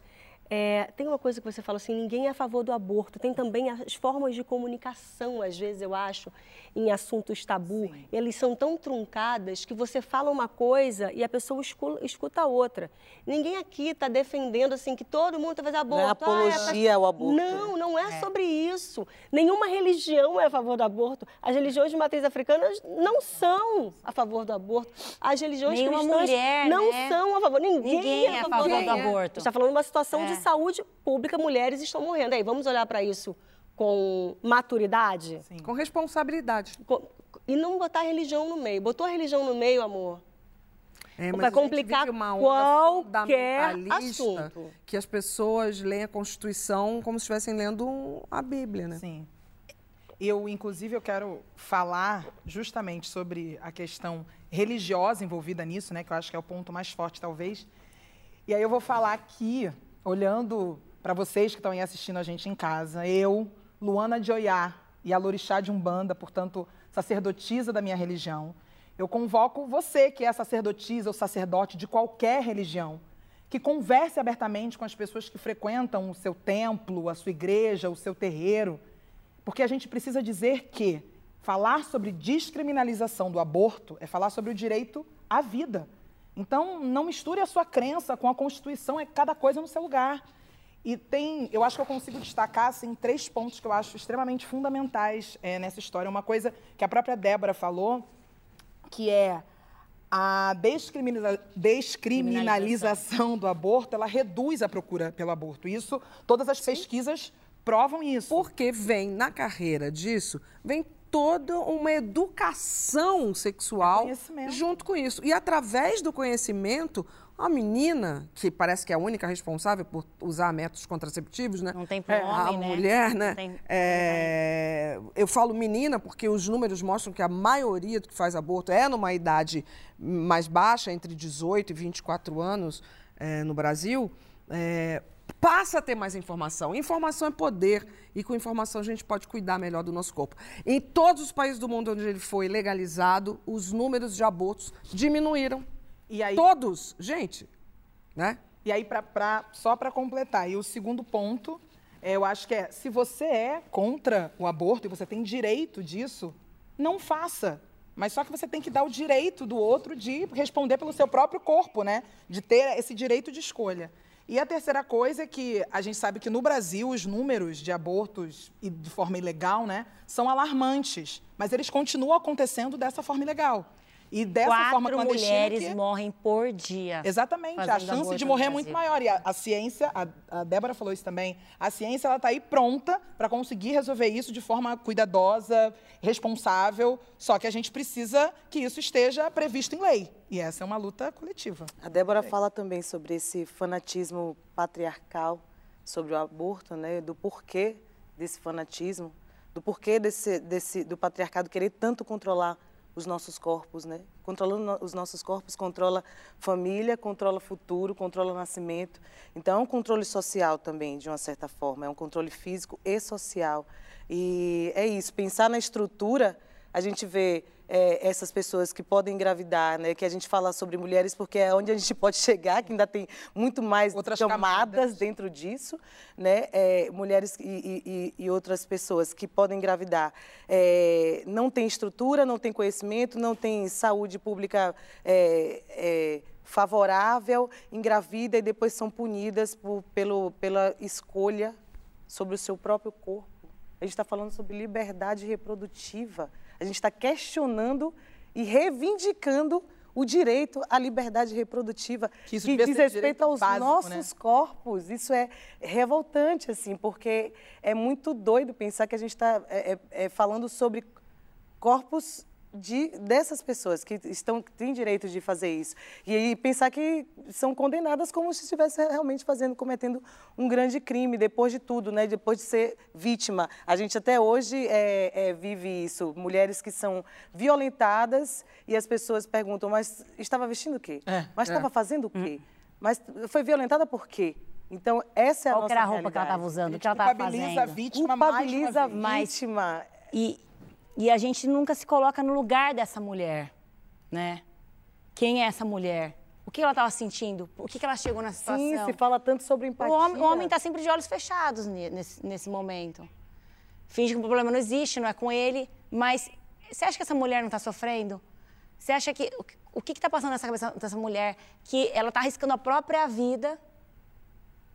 É, tem uma coisa que você fala assim, ninguém é a favor do aborto. Tem também as formas de comunicação, às vezes, eu acho, em assuntos tabu. Eles são tão truncadas que você fala uma coisa e a pessoa escu- escuta outra. Ninguém aqui está defendendo assim que todo mundo está fazendo Não é aborto. Ah, apologia ao aborto. Não, não é, sobre isso. Nenhuma religião é a favor do aborto. As religiões de matriz africana não são a favor do aborto. As religiões Nenhuma cristãs mulher, não né? são a favor. Ninguém, Ninguém é a favor do é. aborto. A gente está falando de uma situação É. de saúde pública, mulheres estão morrendo. Aí, vamos olhar para isso com maturidade? Com responsabilidade. Com- E não botar a religião no meio. Botou a religião no meio, amor. É, mas Vai complicar uma qualquer assunto. Que as pessoas leem a Constituição como se estivessem lendo a Bíblia, né? Sim. Eu, inclusive, eu quero falar justamente sobre a questão religiosa envolvida nisso, né? Que eu acho que é o ponto mais forte, talvez. E aí eu vou falar aqui, olhando para vocês que estão aí assistindo a gente em casa, eu, Luana de Oiá e a Lorixá de Umbanda, portanto, sacerdotisa da minha religião, eu convoco você, que é sacerdotisa ou sacerdote de qualquer religião, que converse abertamente com as pessoas que frequentam o seu templo, a sua igreja, o seu terreiro, porque a gente precisa dizer que falar sobre descriminalização do aborto é falar sobre o direito à vida. Então, não misture a sua crença com a Constituição, é cada coisa no seu lugar. E tem, eu acho que eu consigo destacar assim, três pontos que eu acho extremamente fundamentais eh, nessa história. Uma coisa que a própria Débora falou, que é a descriminaliza- descriminalização do aborto, ela reduz a procura pelo aborto. Isso, todas as pesquisas provam isso. Porque vem na carreira disso, vem toda uma educação sexual junto com isso. E através do conhecimento, a menina, que parece que é a única responsável por usar métodos contraceptivos, né? Não tem pro É, homem, a né? mulher, né? tem- É, eu falo menina porque os números mostram que a maioria do que faz aborto é numa idade mais baixa, entre 18 e 24 anos é, no Brasil. É, passa a ter mais informação. Informação é poder e com informação a gente pode cuidar melhor do nosso corpo. Em todos os países do mundo onde ele foi legalizado, os números de abortos diminuíram. E aí, Todos, gente, né? E aí, pra, pra- só para completar, e o segundo ponto, é, eu acho que é, se você é contra o aborto e você tem direito disso, não faça. Mas só que você tem que dar o direito do outro de responder pelo seu próprio corpo, né? De ter esse direito de escolha. E a terceira coisa é que a gente sabe que no Brasil os números de abortos e de forma ilegal, né, são alarmantes, mas eles continuam acontecendo dessa forma ilegal. E dessa Quatro forma clandestina mulheres que- morrem por dia. Exatamente, a chance de morrer é muito maior. E a, a ciência, a, a Débora falou isso também, a ciência ela está aí pronta para conseguir resolver isso de forma cuidadosa, responsável, só que a gente precisa que isso esteja previsto em lei. E essa é uma luta coletiva. A Débora fala também sobre esse fanatismo patriarcal, sobre o aborto, né? Do porquê desse fanatismo, do porquê desse, desse, do patriarcado querer tanto controlar os nossos corpos, né? Controlando os nossos corpos, controla família, controla futuro, controla nascimento. Então, é um controle social também, de uma certa forma. É um controle físico e social. E é isso, pensar na estrutura, a gente vê é, essas pessoas que podem engravidar, né? Que a gente fala sobre mulheres porque é onde a gente pode chegar, que ainda tem muito mais Outras camadas, camadas. dentro disso, né? É, mulheres e, e- e- outras pessoas que podem engravidar é, não tem estrutura, não tem conhecimento, não tem saúde pública é, é, favorável, engravida e depois são punidas por- pelo, pela escolha sobre o seu próprio corpo. A gente está falando sobre liberdade reprodutiva. A gente está questionando e reivindicando o direito à liberdade reprodutiva Que que diz respeito aos básico, nossos né? corpos. Isso é revoltante, assim, porque é muito doido pensar que a gente está é, é, é, falando sobre corpos de, dessas pessoas que estão que têm direito de fazer isso. E aí pensar que são condenadas como se estivessem realmente fazendo, cometendo um grande crime, depois de tudo, né? depois de ser vítima. A gente até hoje é, é, vive isso. Mulheres que são violentadas e as pessoas perguntam, mas estava vestindo o quê? É, mas é. estava fazendo o quê? Mas foi violentada por quê? Então, essa é a Qual nossa que era a roupa que ela realidade. estava usando? O que ela estava culpabiliza a fazendo? vítima mais Culpabiliza uma a vítima. E, e a gente nunca se coloca no lugar dessa mulher, né? Quem é essa mulher? O que ela estava sentindo? Por que, que ela chegou nessa situação? Sim, se fala tanto sobre empatia. o homem está sempre de olhos fechados ne- nesse, nesse momento. Finge que o problema não existe, não é com ele. Mas você acha que essa mulher não está sofrendo? Você acha que. O, que- o que está passando nessa cabeça dessa mulher? Que ela está arriscando a própria vida,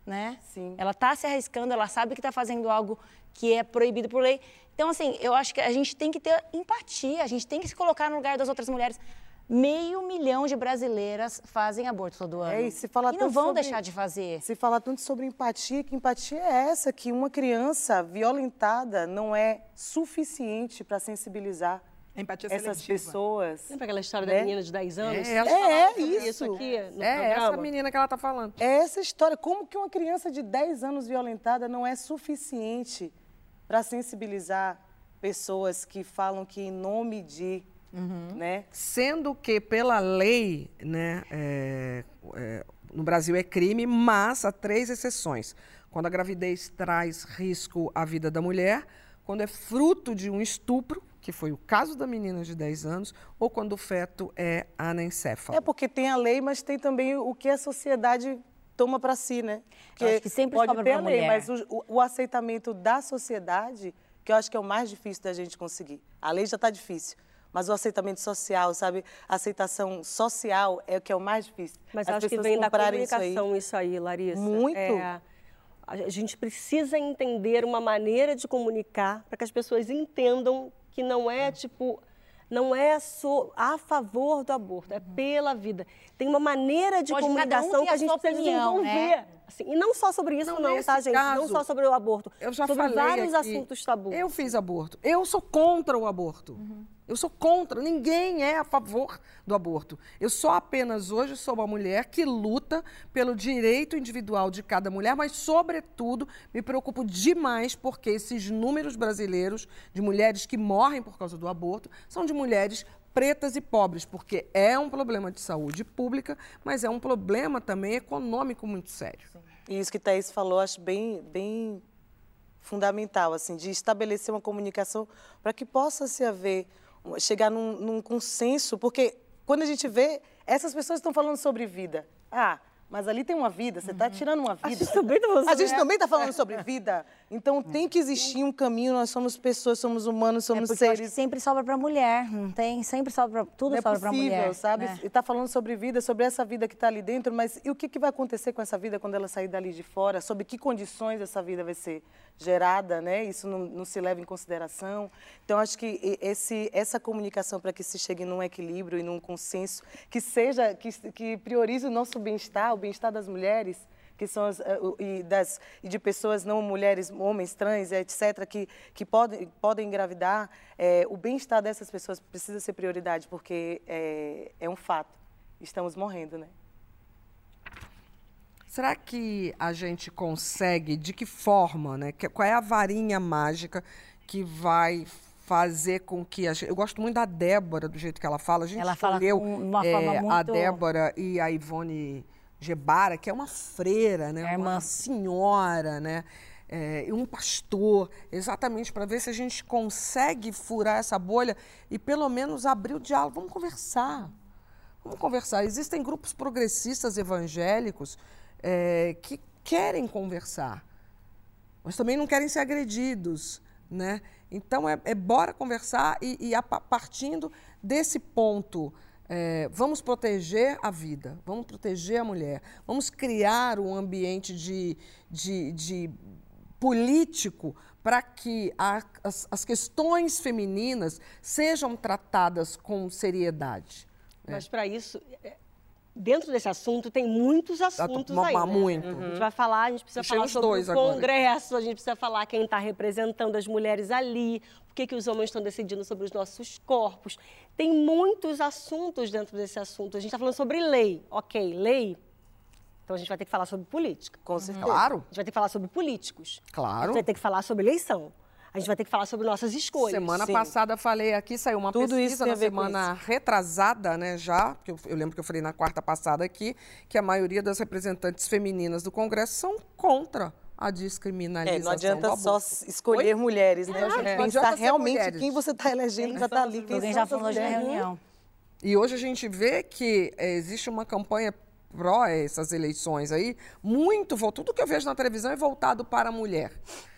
né? Sim. Ela está se arriscando, ela sabe que está fazendo algo que é proibido por lei. Então, assim, eu acho que a gente tem que ter empatia, a gente tem que se colocar no lugar das outras mulheres. Meio milhão de brasileiras fazem aborto todo ano. É, e se fala e não vão sobre- deixar de fazer. Se fala tanto sobre empatia, que empatia é essa, que uma criança violentada não é suficiente para sensibilizar Empatia essas seletiva. pessoas. Lembra aquela história Né? da menina de 10 anos? É, É, é Isso isso. aqui no É essa programa? menina que ela tá falando. É essa história. Como que uma criança de 10 anos violentada não é suficiente para sensibilizar pessoas que falam que em nome de, né? Sendo que, pela lei, né, é, é, no Brasil é crime, mas há três exceções. Quando a gravidez traz risco à vida da mulher, quando é fruto de um estupro, que foi o caso da menina de 10 anos, ou quando o feto é anencéfalo. É porque tem a lei, mas tem também o que a sociedade toma para si, né? acho que sempre pode ter a lei, mulher. mas o, o- aceitamento da sociedade, que eu acho que é o mais difícil da gente conseguir. A lei já está difícil, mas o aceitamento social, sabe? A aceitação social é o que é o mais difícil. Mas As acho que vem da comprarem isso aí. comunicação isso aí, Larissa. Muito. É, a gente precisa entender uma maneira de comunicar para que as pessoas entendam que não é tipo, não é só a favor do aborto, é pela vida. Tem uma maneira de Pode um comunicação ter que a a gente precisa opinião, desenvolver. né? Assim, e não só sobre isso, Não, não, tá, gente? não caso, só sobre o aborto. Eu já sobre falei vários aqui, assuntos tabus. Eu fiz aborto. Eu sou contra o aborto. Eu sou contra. Ninguém é a favor do aborto. Eu só apenas hoje sou uma mulher que luta pelo direito individual de cada mulher, mas, sobretudo, me preocupo demais porque esses números brasileiros de mulheres que morrem por causa do aborto são de mulheres pretas e pobres, porque é um problema de saúde pública, mas é um problema também econômico muito sério. E isso que Thaís falou, acho bem, bem fundamental, assim, de estabelecer uma comunicação para que possa se haver, chegar num, num consenso, porque quando a gente vê, essas pessoas estão falando sobre vida. Ah, mas ali tem uma vida, você está tirando uma vida. gente também tá falando A gente sobre- também está falando sobre vida. Então tem que existir um caminho, nós somos pessoas, somos humanos, É somos que seres. sempre sobra para mulher, não tem? Sempre sobra, tudo Não é sobra para mulher. sabe? né? E está falando sobre vida, sobre essa vida que está ali dentro, mas e o que, que vai acontecer com essa vida quando ela sair dali de fora? Sobre que condições essa vida vai ser gerada, né? Isso não, não se leva em consideração. Então, acho que esse, essa comunicação para que se chegue num equilíbrio e num consenso que seja, que, que priorize o nosso bem-estar, o bem-estar das mulheres, que são as, eh, e, das, e de pessoas não mulheres, homens trans, etc., que, que podem, podem engravidar, eh, o bem-estar dessas pessoas precisa ser prioridade, porque é, é um fato. Estamos morrendo, né? Será que a gente consegue, de que forma, né? Qual é a varinha mágica que vai fazer com que a gente... Eu gosto muito da Débora, do jeito que ela fala. A gente Ela fala escolheu uma eh, forma a muito- Débora e a Ivone Gebara, que é uma freira, né? É uma senhora, né? É, um pastor, exatamente para ver se a gente consegue furar essa bolha e pelo menos abrir o diálogo. Vamos conversar. Vamos conversar. Existem grupos progressistas evangélicos eh, que querem conversar, mas também não querem ser agredidos, né? Então é, é bora conversar e, e a pa- partindo desse ponto, eh, vamos proteger a vida, vamos proteger a mulher, vamos criar um ambiente de, de, de político para que a- as, as questões femininas sejam tratadas com seriedade. Mas para isso, é, dentro desse assunto, tem muitos assuntos ma- aí. né? muito. A gente vai falar, a gente precisa Deixei falar sobre dois o agora. Congresso, a gente precisa falar quem está representando as mulheres ali, por que, que os homens estão decidindo sobre os nossos corpos. Tem muitos assuntos dentro desse assunto. A gente está falando sobre lei. Ok, lei. Então a gente vai ter que falar sobre política. Com certeza. Claro. A gente vai ter que falar sobre políticos. A Claro. gente vai ter que falar sobre eleição. A gente vai ter que falar sobre nossas escolhas. Semana Sim. passada falei aqui, saiu uma Tudo pesquisa isso na semana retrasada, né, já, porque eu, eu lembro que eu falei na quarta passada aqui, que a maioria das representantes femininas do Congresso são contra a descriminalização É, não adianta só escolher mulheres, né? A gente É, pensar realmente mulheres. quem você está elegendo para estar ali. Quem Alguém já falou mulheres. reunião. E hoje a gente vê que eh, existe uma campanha pró essas eleições aí, muito, vo- tudo que eu vejo na televisão é voltado para a mulher.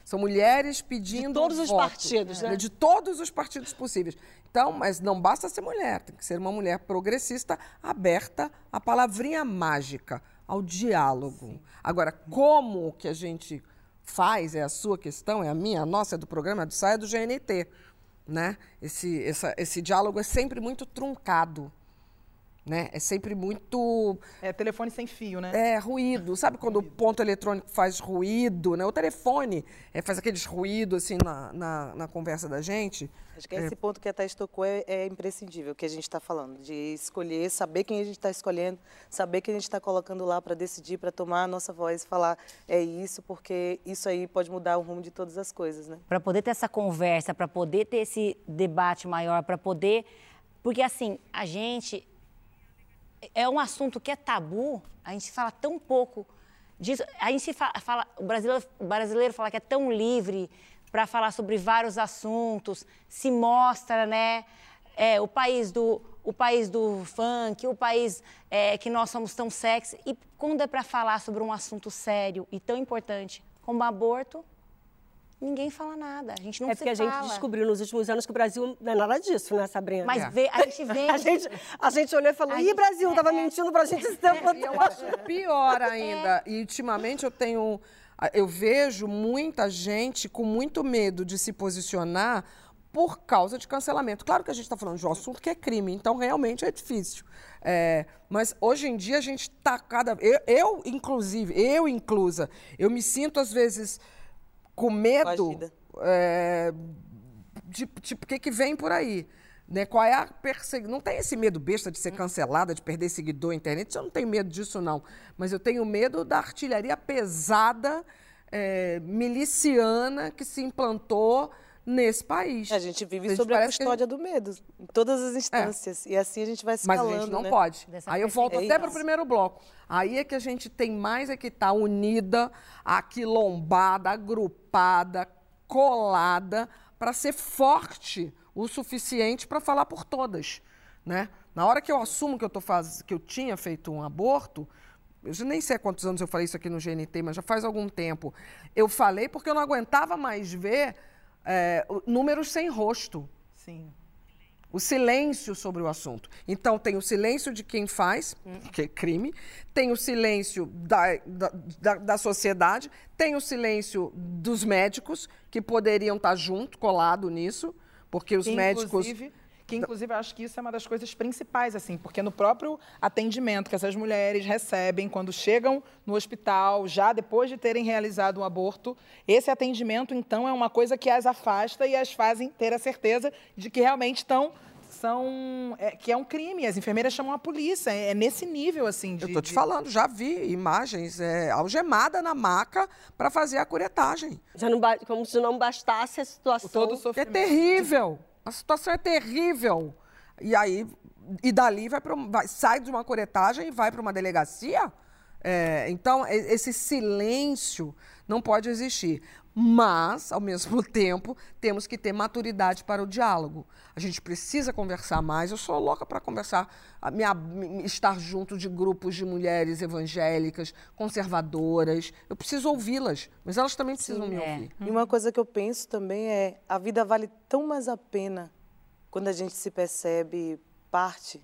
São mulheres pedindo De todos os voto. partidos, né? De todos os partidos possíveis. Então, mas não basta ser mulher, tem que ser uma mulher progressista, aberta à palavrinha mágica, ao diálogo. Agora, como que a gente faz, é a sua questão, é a minha, a nossa, é do programa, é do SAI, é do GNT. Né? Esse, essa- esse diálogo é sempre muito truncado. Né? É sempre muito É telefone sem fio, né? é, ruído. Sabe quando o ponto eletrônico faz ruído, né? O telefone é, faz aqueles ruídos assim na, na, na conversa da gente. Acho que esse ponto que a Thais tocou é, é imprescindível, que a gente está falando, de escolher, saber quem a gente está escolhendo, saber quem a gente está colocando lá para decidir, para tomar a nossa voz e falar é isso, porque isso aí pode mudar o rumo de todas as coisas, né? para poder ter essa conversa, para poder ter esse debate maior, para poder. Porque, assim, a gente. É um assunto que é tabu, a gente fala tão pouco disso. A gente fa- fala. O brasileiro, o brasileiro fala que é tão livre para falar sobre vários assuntos, se mostra, né? É, o país do. O país do funk, o país é, que nós somos tão sexy. E quando é para falar sobre um assunto sério e tão importante como aborto, Ninguém fala nada, a gente não É se porque a gente fala. descobriu nos últimos anos que o Brasil não é nada disso, né, Sabrina? Mas É. vê, a gente vê. A gente, a gente olhou e falou, A ih, gente- Brasil, tava mentindo pra gente esse tempo E eu acho pior ainda. E ultimamente eu tenho. Eu vejo muita gente com muito medo de se posicionar por causa de cancelamento. Claro que a gente está falando de um assunto que é crime, então realmente é difícil. É, mas hoje em dia a gente está cada eu, eu, inclusive, eu inclusa, eu me sinto às vezes com medo é, de tipo, o que, que vem por aí. Né? Qual é a perseguição? Não tem esse medo besta de ser cancelada, de perder seguidor na internet. Eu não tenho medo disso, não. Mas eu tenho medo da artilharia pesada, é, miliciana, que se implantou nesse país. A gente vive A gente sobre a parece que custódia do medo, em todas as instâncias. E assim a gente vai se Mas a calando, gente não né? pode. Dessa Aí eu volto perspectiva. até É para o primeiro bloco. Aí é que a gente tem mais é que estar unida, aquilombada, agrupada, colada, para ser forte o suficiente para falar por todas. Né? Na hora que eu assumo que eu, tô faz... que eu tinha feito um aborto, eu já nem sei há quantos anos eu falei isso aqui no GNT, mas já faz algum tempo. Eu falei porque eu não aguentava mais ver é, números sem rosto. Sim. O silêncio sobre o assunto. Então, tem o silêncio de quem faz, que é crime, tem o silêncio da, da, da, da sociedade, tem o silêncio dos médicos, que poderiam estar junto, colado nisso, porque os que, médicos. Inclusive, que, inclusive, eu acho que isso é uma das coisas principais, assim, porque no próprio atendimento que essas mulheres recebem quando chegam no hospital, já depois de terem realizado um aborto, esse atendimento, então, é uma coisa que as afasta e as fazem ter a certeza de que realmente estão são é, que é um crime. As enfermeiras chamam a polícia. É, é nesse nível assim. De, Eu tô te de... falando, já vi imagens é, algemada na maca para fazer a curetagem. Já não, como se não bastasse a situação. O todo É sofrimento. terrível. A situação é terrível. E aí, e dali vai, um- vai sai de uma curetagem e vai para uma delegacia. É, então, esse silêncio não pode existir. Mas, ao mesmo tempo, temos que ter maturidade para o diálogo. A gente precisa conversar mais. Eu sou louca para conversar, a minha- me- estar junto de grupos de mulheres evangélicas, conservadoras. Eu preciso ouvi-las, mas elas também precisam me é. ouvir. E uma coisa que eu penso também é a vida vale tão mais a pena quando a gente se percebe parte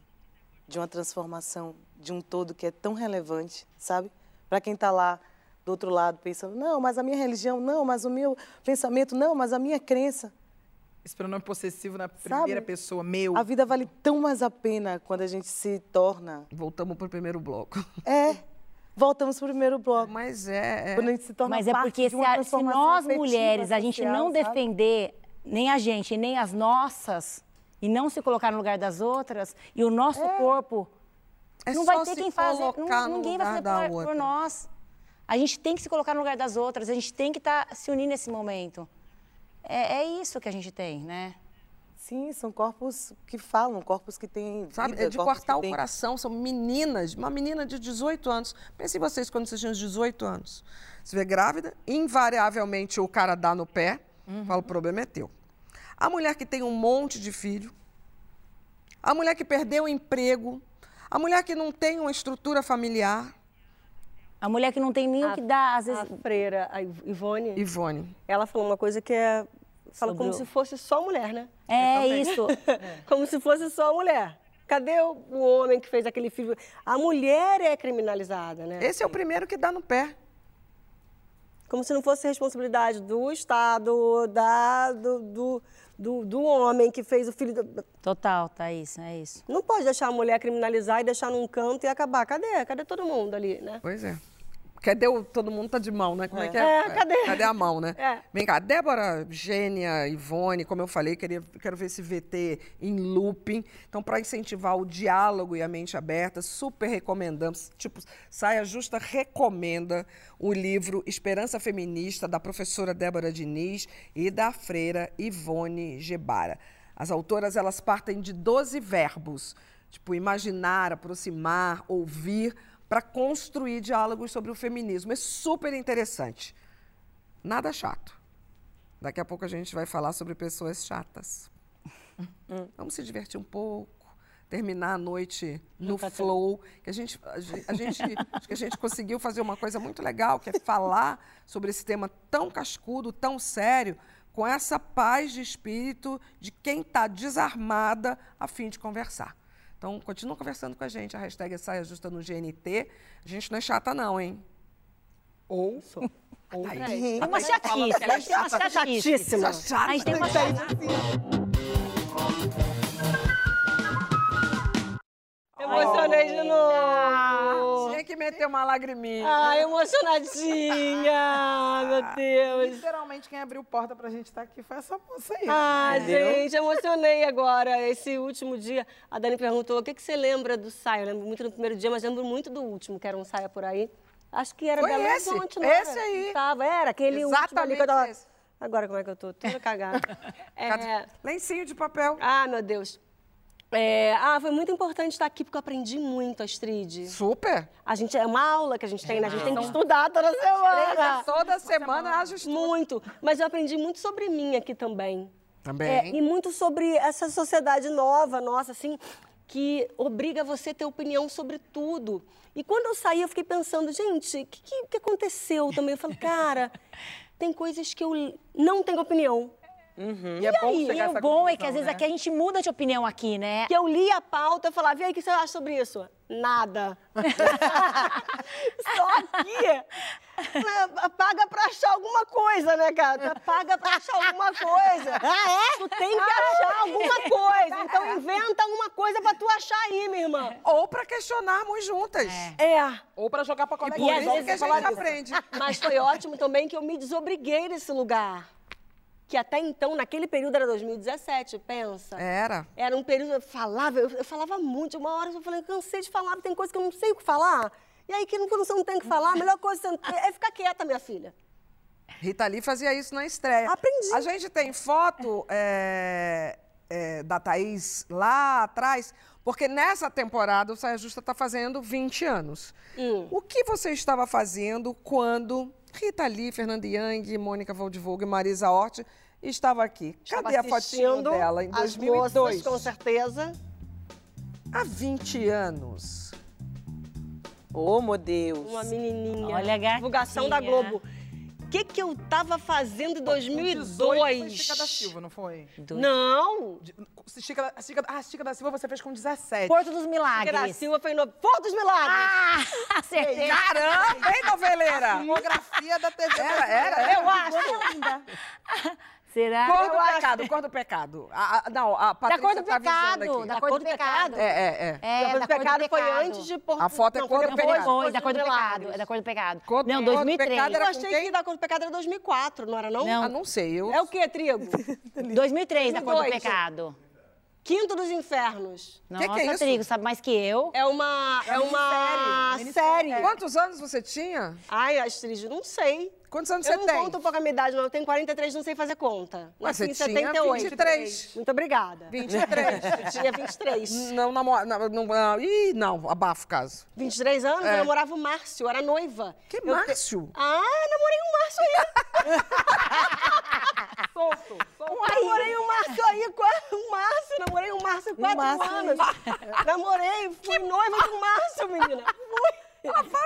de uma transformação, de um todo que é tão relevante, sabe? Para quem está lá do outro lado pensando, não, mas a minha religião, não, mas o meu pensamento, não, mas a minha crença. Esse pronome possessivo na primeira pessoa, meu. A vida vale tão mais a pena quando a gente se torna. Voltamos para o primeiro bloco. É. Voltamos para o primeiro bloco. Mas é. é- Quando a gente se torna Mas é porque de se, a- se nós mulheres a gente social, não sabe? defender nem a gente, nem as nossas, e não se colocar no lugar das outras, e o nosso corpo, É não só vai ter se quem fazer. ninguém vai lugar fazer da por, por outra. nós. A gente tem que se colocar no lugar das outras, a gente tem que estar se unir nesse momento. É, é isso que a gente tem, né? Sim, são corpos que falam, corpos que têm Sabe, vida, é de cortar o têm- coração. São meninas, uma menina de 18 anos. Pensem vocês quando vocês tinham 18 anos. Você vê grávida, invariavelmente o cara dá no pé, fala, o problema é teu. A mulher que tem um monte de filho, a mulher que perdeu o emprego, a mulher que não tem uma estrutura familiar. A mulher que não tem nem o que dar, às vezes. A freira, a Ivone, Ivone. ela falou uma coisa que é. Fala Sobre como o- se fosse só mulher, né? É isso. Como se fosse só mulher. Cadê o, o homem que fez aquele filho? A mulher é criminalizada, né? Esse é o primeiro que dá no pé. Como se não fosse responsabilidade do Estado, da, do, do, do, do homem que fez o filho. do- Total, tá isso, é isso. Não pode deixar a mulher criminalizar e deixar num canto e acabar. Cadê? Cadê todo mundo ali, né? Pois é. Cadê o todo mundo tá de mão, né? Como é, que é? É, cadê? Cadê a mão, né? É. Vem cá, Débora, Gênia, Ivone, como eu falei, queria, quero ver esse VT em looping. Então, para incentivar o diálogo e a mente aberta, super recomendamos. Tipo, Saia Justa recomenda o livro Esperança Feminista, da professora Débora Diniz e da freira Ivone Gebara. As autoras, elas partem de 12 verbos, tipo imaginar, aproximar, ouvir, para construir diálogos sobre o feminismo. É super interessante. Nada chato. Daqui a pouco a gente vai falar sobre pessoas chatas. Vamos se divertir um pouco, terminar a noite no flow. Que a gente, a gente, a gente- acho que a gente conseguiu fazer uma coisa muito legal, que é falar sobre esse tema tão cascudo, tão sério, com essa paz de espírito de quem está desarmada a fim de conversar. Então, continua conversando com a gente. A hashtag é Saia Justa no GNT. A gente não é chata, não, hein? Ou Ou Tem uma chatice, a gente tem uma chatice. Chatíssima. A gente tem uma chatice. Emocionei de novo. Tinha que meter uma lagriminha. Ai, emocionadinha. Meu Deus. literalmente quem abriu porta pra gente estar aqui foi essa moça aí. Ah, entendeu? gente, emocionei agora. Esse último dia, a Dani perguntou o que, que você lembra do saia. Eu lembro muito do primeiro dia, mas lembro muito do último, que era um saia por aí. Acho que era Foi Belo esse, Horizonte, não era? esse aí. Tava, era aquele último ali que eu Exatamente tava... esse. Agora como é que eu tô? Toda cagada. É... Lencinho de papel. Ah, meu Deus. É, Ah, foi muito importante estar aqui, porque eu aprendi muito, Astrid. Super. A gente, é uma aula que a gente tem, né? A gente tem que estudar toda semana. Toda semana haja estudo. Muito. Mas eu aprendi muito sobre mim aqui também. Também. É, e muito sobre essa sociedade nova, nossa, assim, que obriga você a ter opinião sobre tudo. E quando eu saí, eu fiquei pensando, gente, o que, que, que aconteceu também? Eu falei, cara, tem coisas que eu não tenho opinião. E é bom aí? E o bom é que às vezes né? aqui a gente muda de opinião aqui, né? Que eu li a pauta e falava, e aí, o que você acha sobre isso? Nada. Só que né, paga pra achar alguma coisa, né, gata? Paga pra achar alguma coisa. Ah, é? Tu tem que achar alguma coisa. Então inventa alguma coisa pra tu achar aí, minha irmã. Ou para questionarmos juntas. É. Ou pra jogar pra E colega. por às isso que a gente aprende. Mas foi ótimo também que eu me desobriguei desse lugar. Que até então, naquele período era 2017, pensa. Era. Era um período, eu falava, eu, eu falava muito. Uma hora eu falei, cansei de falar, tem coisa que eu não sei o que falar. E aí, que você não tem o que falar, a melhor coisa é ficar quieta, minha filha. Rita Lee fazia isso na estreia. Aprendi. A gente tem foto é, é, da Thaís lá atrás, porque nessa temporada o Saia Justa está fazendo 20 anos. Hum. O que você estava fazendo quando Rita Lee, Fernanda Young, Mônica Waldvogue e Marisa Hort estavam aqui? Cadê a Estava fotinho assistindo dela em as 2002? moças, com certeza. Há 20 anos. Ô, meu Deus. Uma menininha. Olha a gatinha. Divulgação da Globo. O que, que eu tava fazendo em 2018 foi 2002? Chica da Silva, não foi? Não. De- Chica, da- Chica, ah, Chica da Silva você fez com 17. Porto dos Chica Milagres. da Silva foi no Porto dos Milagres. Ah, acertei. Caramba, hein, noveleira? Fotografia da TV. Era, era, eu acho. Será? Cor do pecado, cor do pecado. A- a- não, a Da Patrícia cor do tá pecado. aqui. Da cor do pecado. É, é, é. É, Depois da do cor pecado do foi pecado. antes de Porto A foto é não, cor foi do pecado. Depois, da cor do pecado. É da cor do pecado. Cor- não, cor do 2003. pecado Eu achei que da cor do pecado era 2004, não era não? Não. Ah, não sei, eu... É o quê, Trigo? 2003, da cor do 2002. pecado. Quinto dos Infernos. Nossa, que é isso? Trigo, sabe mais que eu. É uma, é uma minissérie. série. Quantos anos você tinha? Ai, Astrid, não sei. Quantos anos eu você não tem? conto um pouco a minha idade, não. Eu tenho 43, não sei fazer conta. Mas Nasci você em tinha 78. 23. Muito obrigada. 23. Eu tinha 23. Não namora... Não, não, não, ih, não, abafa o caso. 23 anos, É. eu namorava o Márcio, eu era noiva. Que Eu te- Márcio? Ah, namorei um Márcio aí. Solto. solto. namorei um Márcio aí, qua- um Márcio, namorei um Márcio quatro Márcio anos. namorei, fui noiva de um Márcio, menina. Fui. Ela fala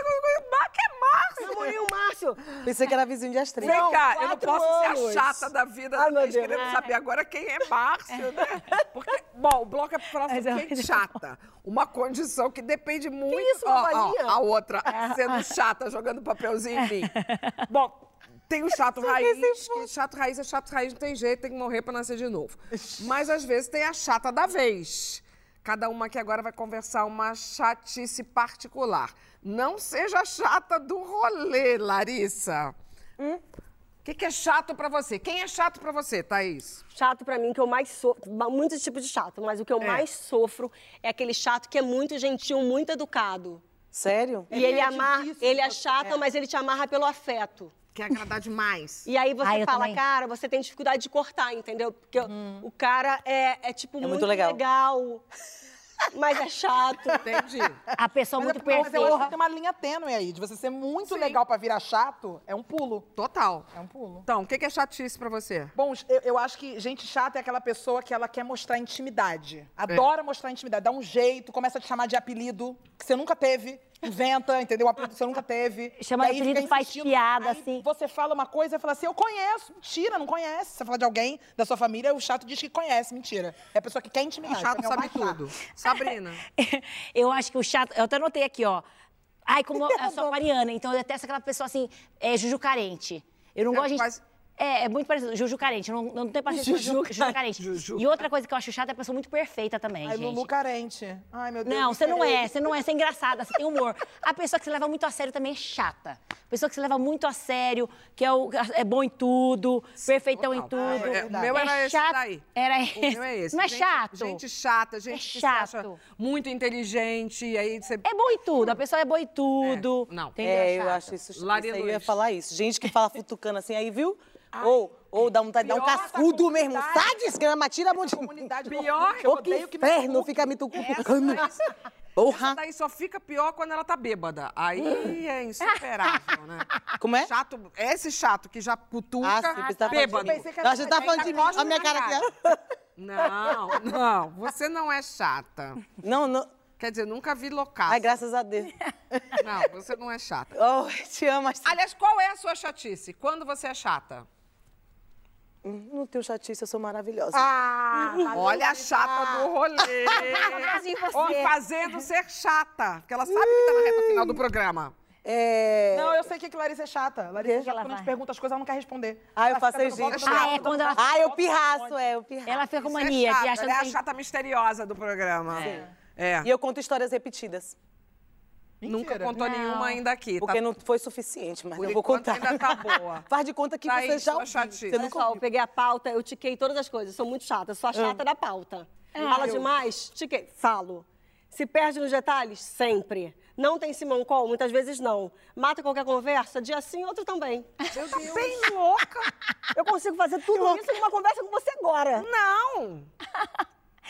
que é Márcio. Namorei um Márcio. Pensei que era vizinho de Astrid. Vem cá, eu não posso ser a anos. chata da vida Ai, Deus. querendo saber agora quem é Márcio, né? Porque, bom, o bloco é pra falar sobre Mas eu- gente chata. Uma condição que depende muito... isso, Ó, ó, a outra sendo chata, jogando papelzinho em mim. Bom, tem o chato raiz, que chato raiz é chato raiz, não tem jeito, tem que morrer pra nascer de novo. Mas às vezes tem a chata da vez. Cada uma aqui agora vai conversar uma chatice particular. Não seja chata do rolê, Larissa. O que, que é chato pra você? Quem é chato pra você, Thaís? Chato pra mim, que eu mais sofro, muitos tipos de chato, mas o que eu mais sofro é aquele chato que é muito gentil, muito educado. Sério? E ele, meio amarra, difícil ele é chato, é. mas ele te amarra pelo afeto. Quer agradar demais. E aí você Ah, fala, também. cara, você tem dificuldade de cortar, entendeu? Porque Uhum. o cara é, é tipo, muito, muito legal. legal, mas é chato. Entendi. A pessoa Mas, muito é, mas eu acho que perfeita. tem uma linha tênue aí. De você ser muito legal pra virar chato, é um pulo. Total. É um pulo. Então, o que, que é chatice pra você? Bom, eu, eu acho que gente chata é aquela pessoa que ela quer mostrar intimidade. Adora mostrar intimidade. Dá um jeito, começa a te chamar de apelido que você nunca teve. Inventa, entendeu? Que você nunca teve. Chama de apelido, faz piada, Aí assim. Você fala uma coisa e fala assim, eu conheço. Mentira, não conhece. Você fala de alguém da sua família, o chato diz que conhece. Mentira. É a pessoa que quer O intimidade. chato o sabe tudo. Sabrina. eu acho que o chato. Eu até anotei aqui, ó. Ai, como eu sou aquariana, então eu detesto aquela pessoa assim, é, Juju carente. Eu não É, gosto de. quase- É, é muito parecido. Juju carente. Eu não, não tenho paciência com Juju, Juju carente. Juju. E outra coisa que eu acho chata é a pessoa muito perfeita também, Ai, gente. Lulu carente. Ai, meu Deus. Não, você não é, você não é, você é engraçada, você tem humor. A pessoa que se leva muito a sério também é chata. A pessoa que se leva muito a sério, que é, o, é bom em tudo, perfeitão em Total. tudo. É, o meu era esse chato- daí. Era O esse. meu é esse. Não é Gente- chato? Gente chata, gente que se chato. acha muito inteligente, e aí você... É bom em tudo, a pessoa é boa em tudo. É, não. Entendeu? É, eu acho isso chato. Eu ia falar isso. Gente que fala futucando assim, aí, viu? Ou, ou dá vontade de dar um cascudo mesmo. Sai desgrama, tira a mão de... Comunidade Pior que eu que odeio que inferno, cutuque. fica me tucutucando. Essa Porra. daí só fica pior quando ela tá bêbada. Aí é insuperável, né? Como é? Chato, esse chato que já putuca, Ah, sim, tá bêbado. de mim. Pensei que tá falando de mim. Encosta Olha a minha cara aqui. Não, não, você não é chata. Não, não. Quer dizer, nunca vi loucaço. Ai, graças a Deus. Não, você não é chata. Oh, te amo. Astrid. Aliás, qual é a sua chatice? Quando você é chata? Hum, Não tenho chatice, eu sou maravilhosa. Ah, olha a chata do rolê. Ou fazendo ser chata. Porque ela sabe que tá na reta final do programa. É... Não, eu sei que, que Larissa é chata. Larissa é chata Ela quando a gente pergunta as coisas, ela não quer responder. Ah, eu Ela faço dando Ah, é quando ela- Ah, eu pirraço, é, eu pirraço. Ela fica com Isso é mania de chata, achando Ela é a que chata misteriosa do programa. É. E eu conto histórias repetidas. Nunca Mentira. contou Não. nenhuma ainda aqui. Porque tá... não foi suficiente, mas Por eu vou contar. ainda tá boa. Faz de conta que Tá aí, você já sua ouviu. chatice. Você nunca só, eu peguei a pauta, eu tiquei todas as coisas. Sou muito chata, sou a chata da pauta. Fala demais? Tiquei. Falo. Se perde nos detalhes? Sempre. Não tem Simão Call? Muitas vezes não. Mata qualquer conversa? Dia sim, outro também. Meu Deus. Bem louca. Eu consigo fazer tudo isso numa conversa com você agora. Não.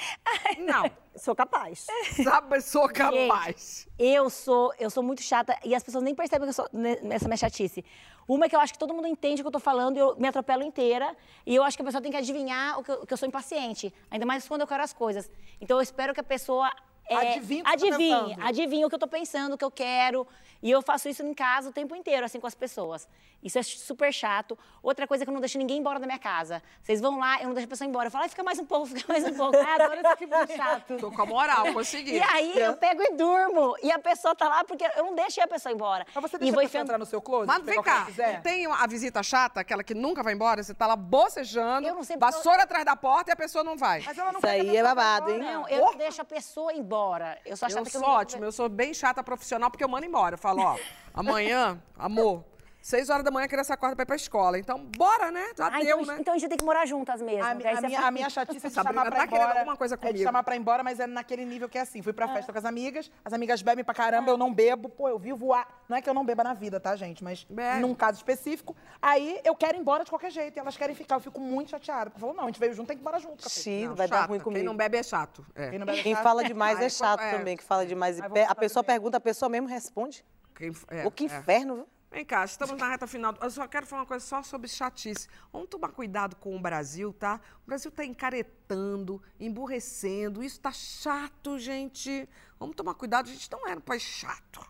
Não. Sou capaz. Sabe, sou capaz. Eu sou, eu sou muito chata e as pessoas nem percebem que eu sou nessa minha chatice. Uma é que eu acho que todo mundo entende o que eu tô falando e eu me atropelo inteira. E eu acho que a pessoa tem que adivinhar o que eu, que eu sou impaciente. Ainda mais quando eu quero as coisas. Então eu espero que a pessoa. é, Adivinhe tá adivinhe, pensando. adivinhe o que eu tô pensando, o que eu quero. E eu faço isso em casa o tempo inteiro, assim, com as pessoas. Isso é super chato. Outra coisa é que eu não deixo ninguém embora da minha casa. Vocês vão lá, eu não deixo a pessoa embora. Eu falo, "Ai, fica mais um pouco, fica mais um pouco. Ah, adoro esse tipo de chato. Tô com a moral, consegui. E aí eu pego e durmo. E a pessoa tá lá porque eu não deixei a pessoa embora. Mas você e deixa vou a pessoa enfiando- entrar no seu closet? Mas vem cá, tem a visita chata, aquela que nunca vai embora, você tá lá bocejando, Eu não sei porque eu- vassoura atrás da porta e a pessoa não vai. Mas ela não Isso aí é babado, embora. hein? Não, eu não deixo a pessoa embora. Eu só Eu chata que eu sou não ótima, eu sou bem chata profissional porque eu mando embora. Eu falo, ó, amanhã, amor, seis horas da manhã a criança acorda pra ir pra escola. Então, bora, né? Já Ah, deu, então, né? então a gente tem que morar juntas mesmo. A, mi- a minha, a minha chatice é de Sabrina chamar pra tá ir querendo embora. alguma coisa É de comigo. chamar pra ir embora, mas é naquele nível que é assim. Fui pra festa com as amigas, as amigas bebem pra caramba, eu não bebo. Pô, eu vivo a... Não é que eu não beba na vida, tá, gente? Mas Bebe. num caso específico. Aí eu quero ir embora de qualquer jeito. E elas querem ficar. Eu fico muito chateada. Eu falo, não, a gente veio junto, tem que ir embora junto. Não, vai dar chata. ruim Quem comigo. não bebe é chato. É. Quem não bebe Quem chato- fala demais Ai, é chato é. também, que fala demais. E a pessoa pergunta, a pessoa mesmo responde. Quem- é, o que é. inferno, viu? Vem cá, estamos na reta final. Eu só quero falar uma coisa só sobre chatice. Vamos tomar cuidado com o Brasil, tá? O Brasil tá encaretando, emburrecendo. Isso tá chato, gente. Vamos tomar cuidado. A gente não era um país chato,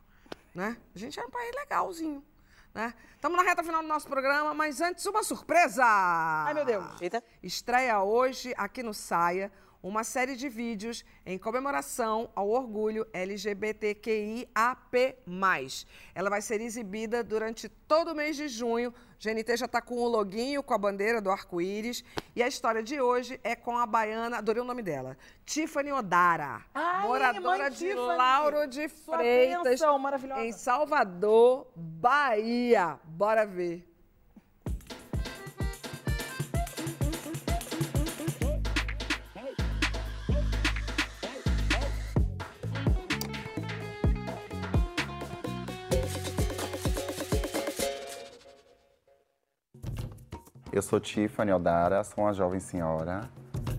né? A gente era um país legalzinho, né? Estamos na reta final do nosso programa, mas antes uma surpresa! Ai, meu Deus. Eita. Estreia hoje aqui no Saia uma série de vídeos em comemoração ao orgulho LGBTQIAP+. Ela vai ser exibida durante todo o mês de junho. GNT já está com o loginho, com a bandeira do arco-íris. E a história de hoje é com a baiana, adorei o nome dela, Tiffany Odara, Ai, moradora de Tiffany. Lauro de Freitas, bênção, em Salvador, Bahia. Bora ver. Sou Tiffany Odara, sou uma jovem senhora.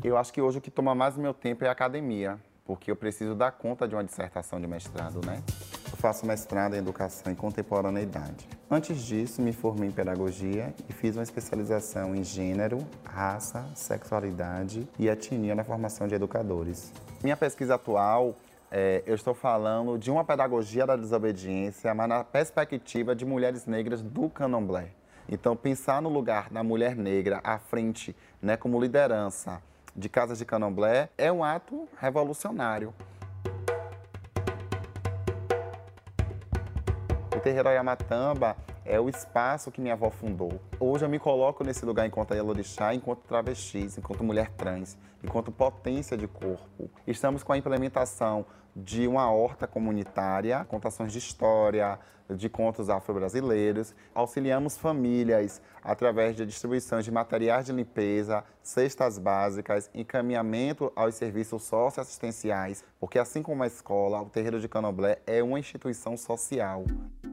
Eu acho que hoje o que toma mais meu tempo é a academia, porque eu preciso dar conta de uma dissertação de mestrado, né? Eu faço mestrado em educação e contemporaneidade. Antes disso, me formei em pedagogia e fiz uma especialização em gênero, raça, sexualidade e etnia na formação de educadores. Minha pesquisa atual é, eu estou falando de uma pedagogia da desobediência, mas na perspectiva de mulheres negras do candomblé. Então, pensar no lugar da mulher negra à frente, né, como liderança de casas de candomblé, é um ato revolucionário. O terreiro Ayamatamba é o espaço que minha avó fundou. Hoje eu me coloco nesse lugar enquanto Ayalorixá, enquanto travestis, enquanto mulher trans, enquanto potência de corpo. Estamos com a implementação de uma horta comunitária, contações de história, de contos afro-brasileiros. Auxiliamos famílias através de distribuições de materiais de limpeza, cestas básicas, encaminhamento aos serviços socioassistenciais, porque assim como a escola, o terreiro de Candomblé é uma instituição social.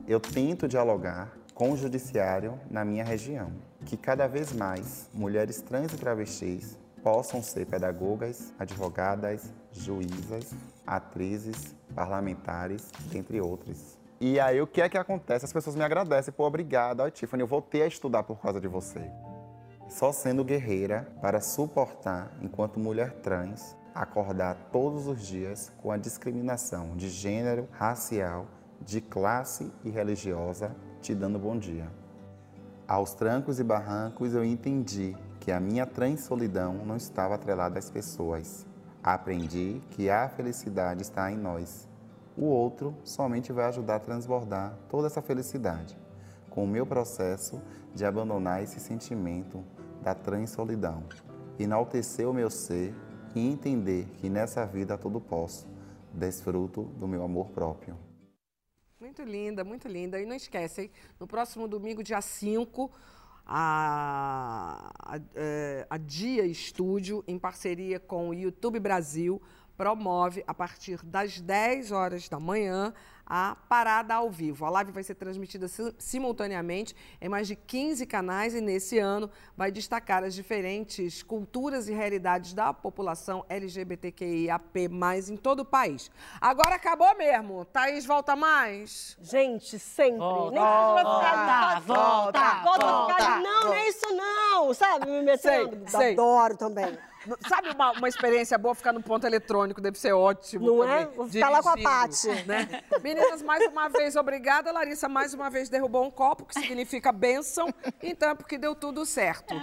Eu tento dialogar com o judiciário na minha região, que cada vez mais mulheres trans e travestis possam ser pedagogas, advogadas, juízas, atrizes, parlamentares, dentre outros. E aí o que é que acontece? As pessoas me agradecem, pô, obrigado, Ai, Tiffany, eu voltei a estudar por causa de você. Só sendo guerreira para suportar, enquanto mulher trans, acordar todos os dias com a discriminação de gênero, racial, de classe e religiosa, te dando bom dia. Aos trancos e barrancos eu entendi que que a minha transsolidão não estava atrelada às pessoas. Aprendi que a felicidade está em nós. O outro somente vai ajudar a transbordar toda essa felicidade com o meu processo de abandonar esse sentimento da transsolidão, enaltecer o meu ser e entender que nessa vida tudo posso, desfruto do meu amor próprio. Muito linda, muito linda. E não esquece, hein? no próximo domingo, dia 5, a, a, é, a Dia Estúdio, em parceria com o YouTube Brasil, promove, a partir das 10 horas da manhã, a parada ao vivo. A live vai ser transmitida simultaneamente em mais de 15 canais e nesse ano vai destacar as diferentes culturas e realidades da população LGBTQIAP+, em todo o país. Agora acabou mesmo. Thaís, volta mais? Gente, sempre. Volta, Nem volta, volta, volta, volta, volta. Não, não é isso não, sabe? Me metendo. Sei, sei. Adoro também. Sabe uma, uma experiência boa ficar no ponto eletrônico? Deve ser ótimo. Não também, é? Vou ficar lá com a Paty. Né? Meninas, mais uma vez, obrigada. Larissa, mais uma vez, derrubou um copo, que significa bênção. Então, é porque deu tudo certo.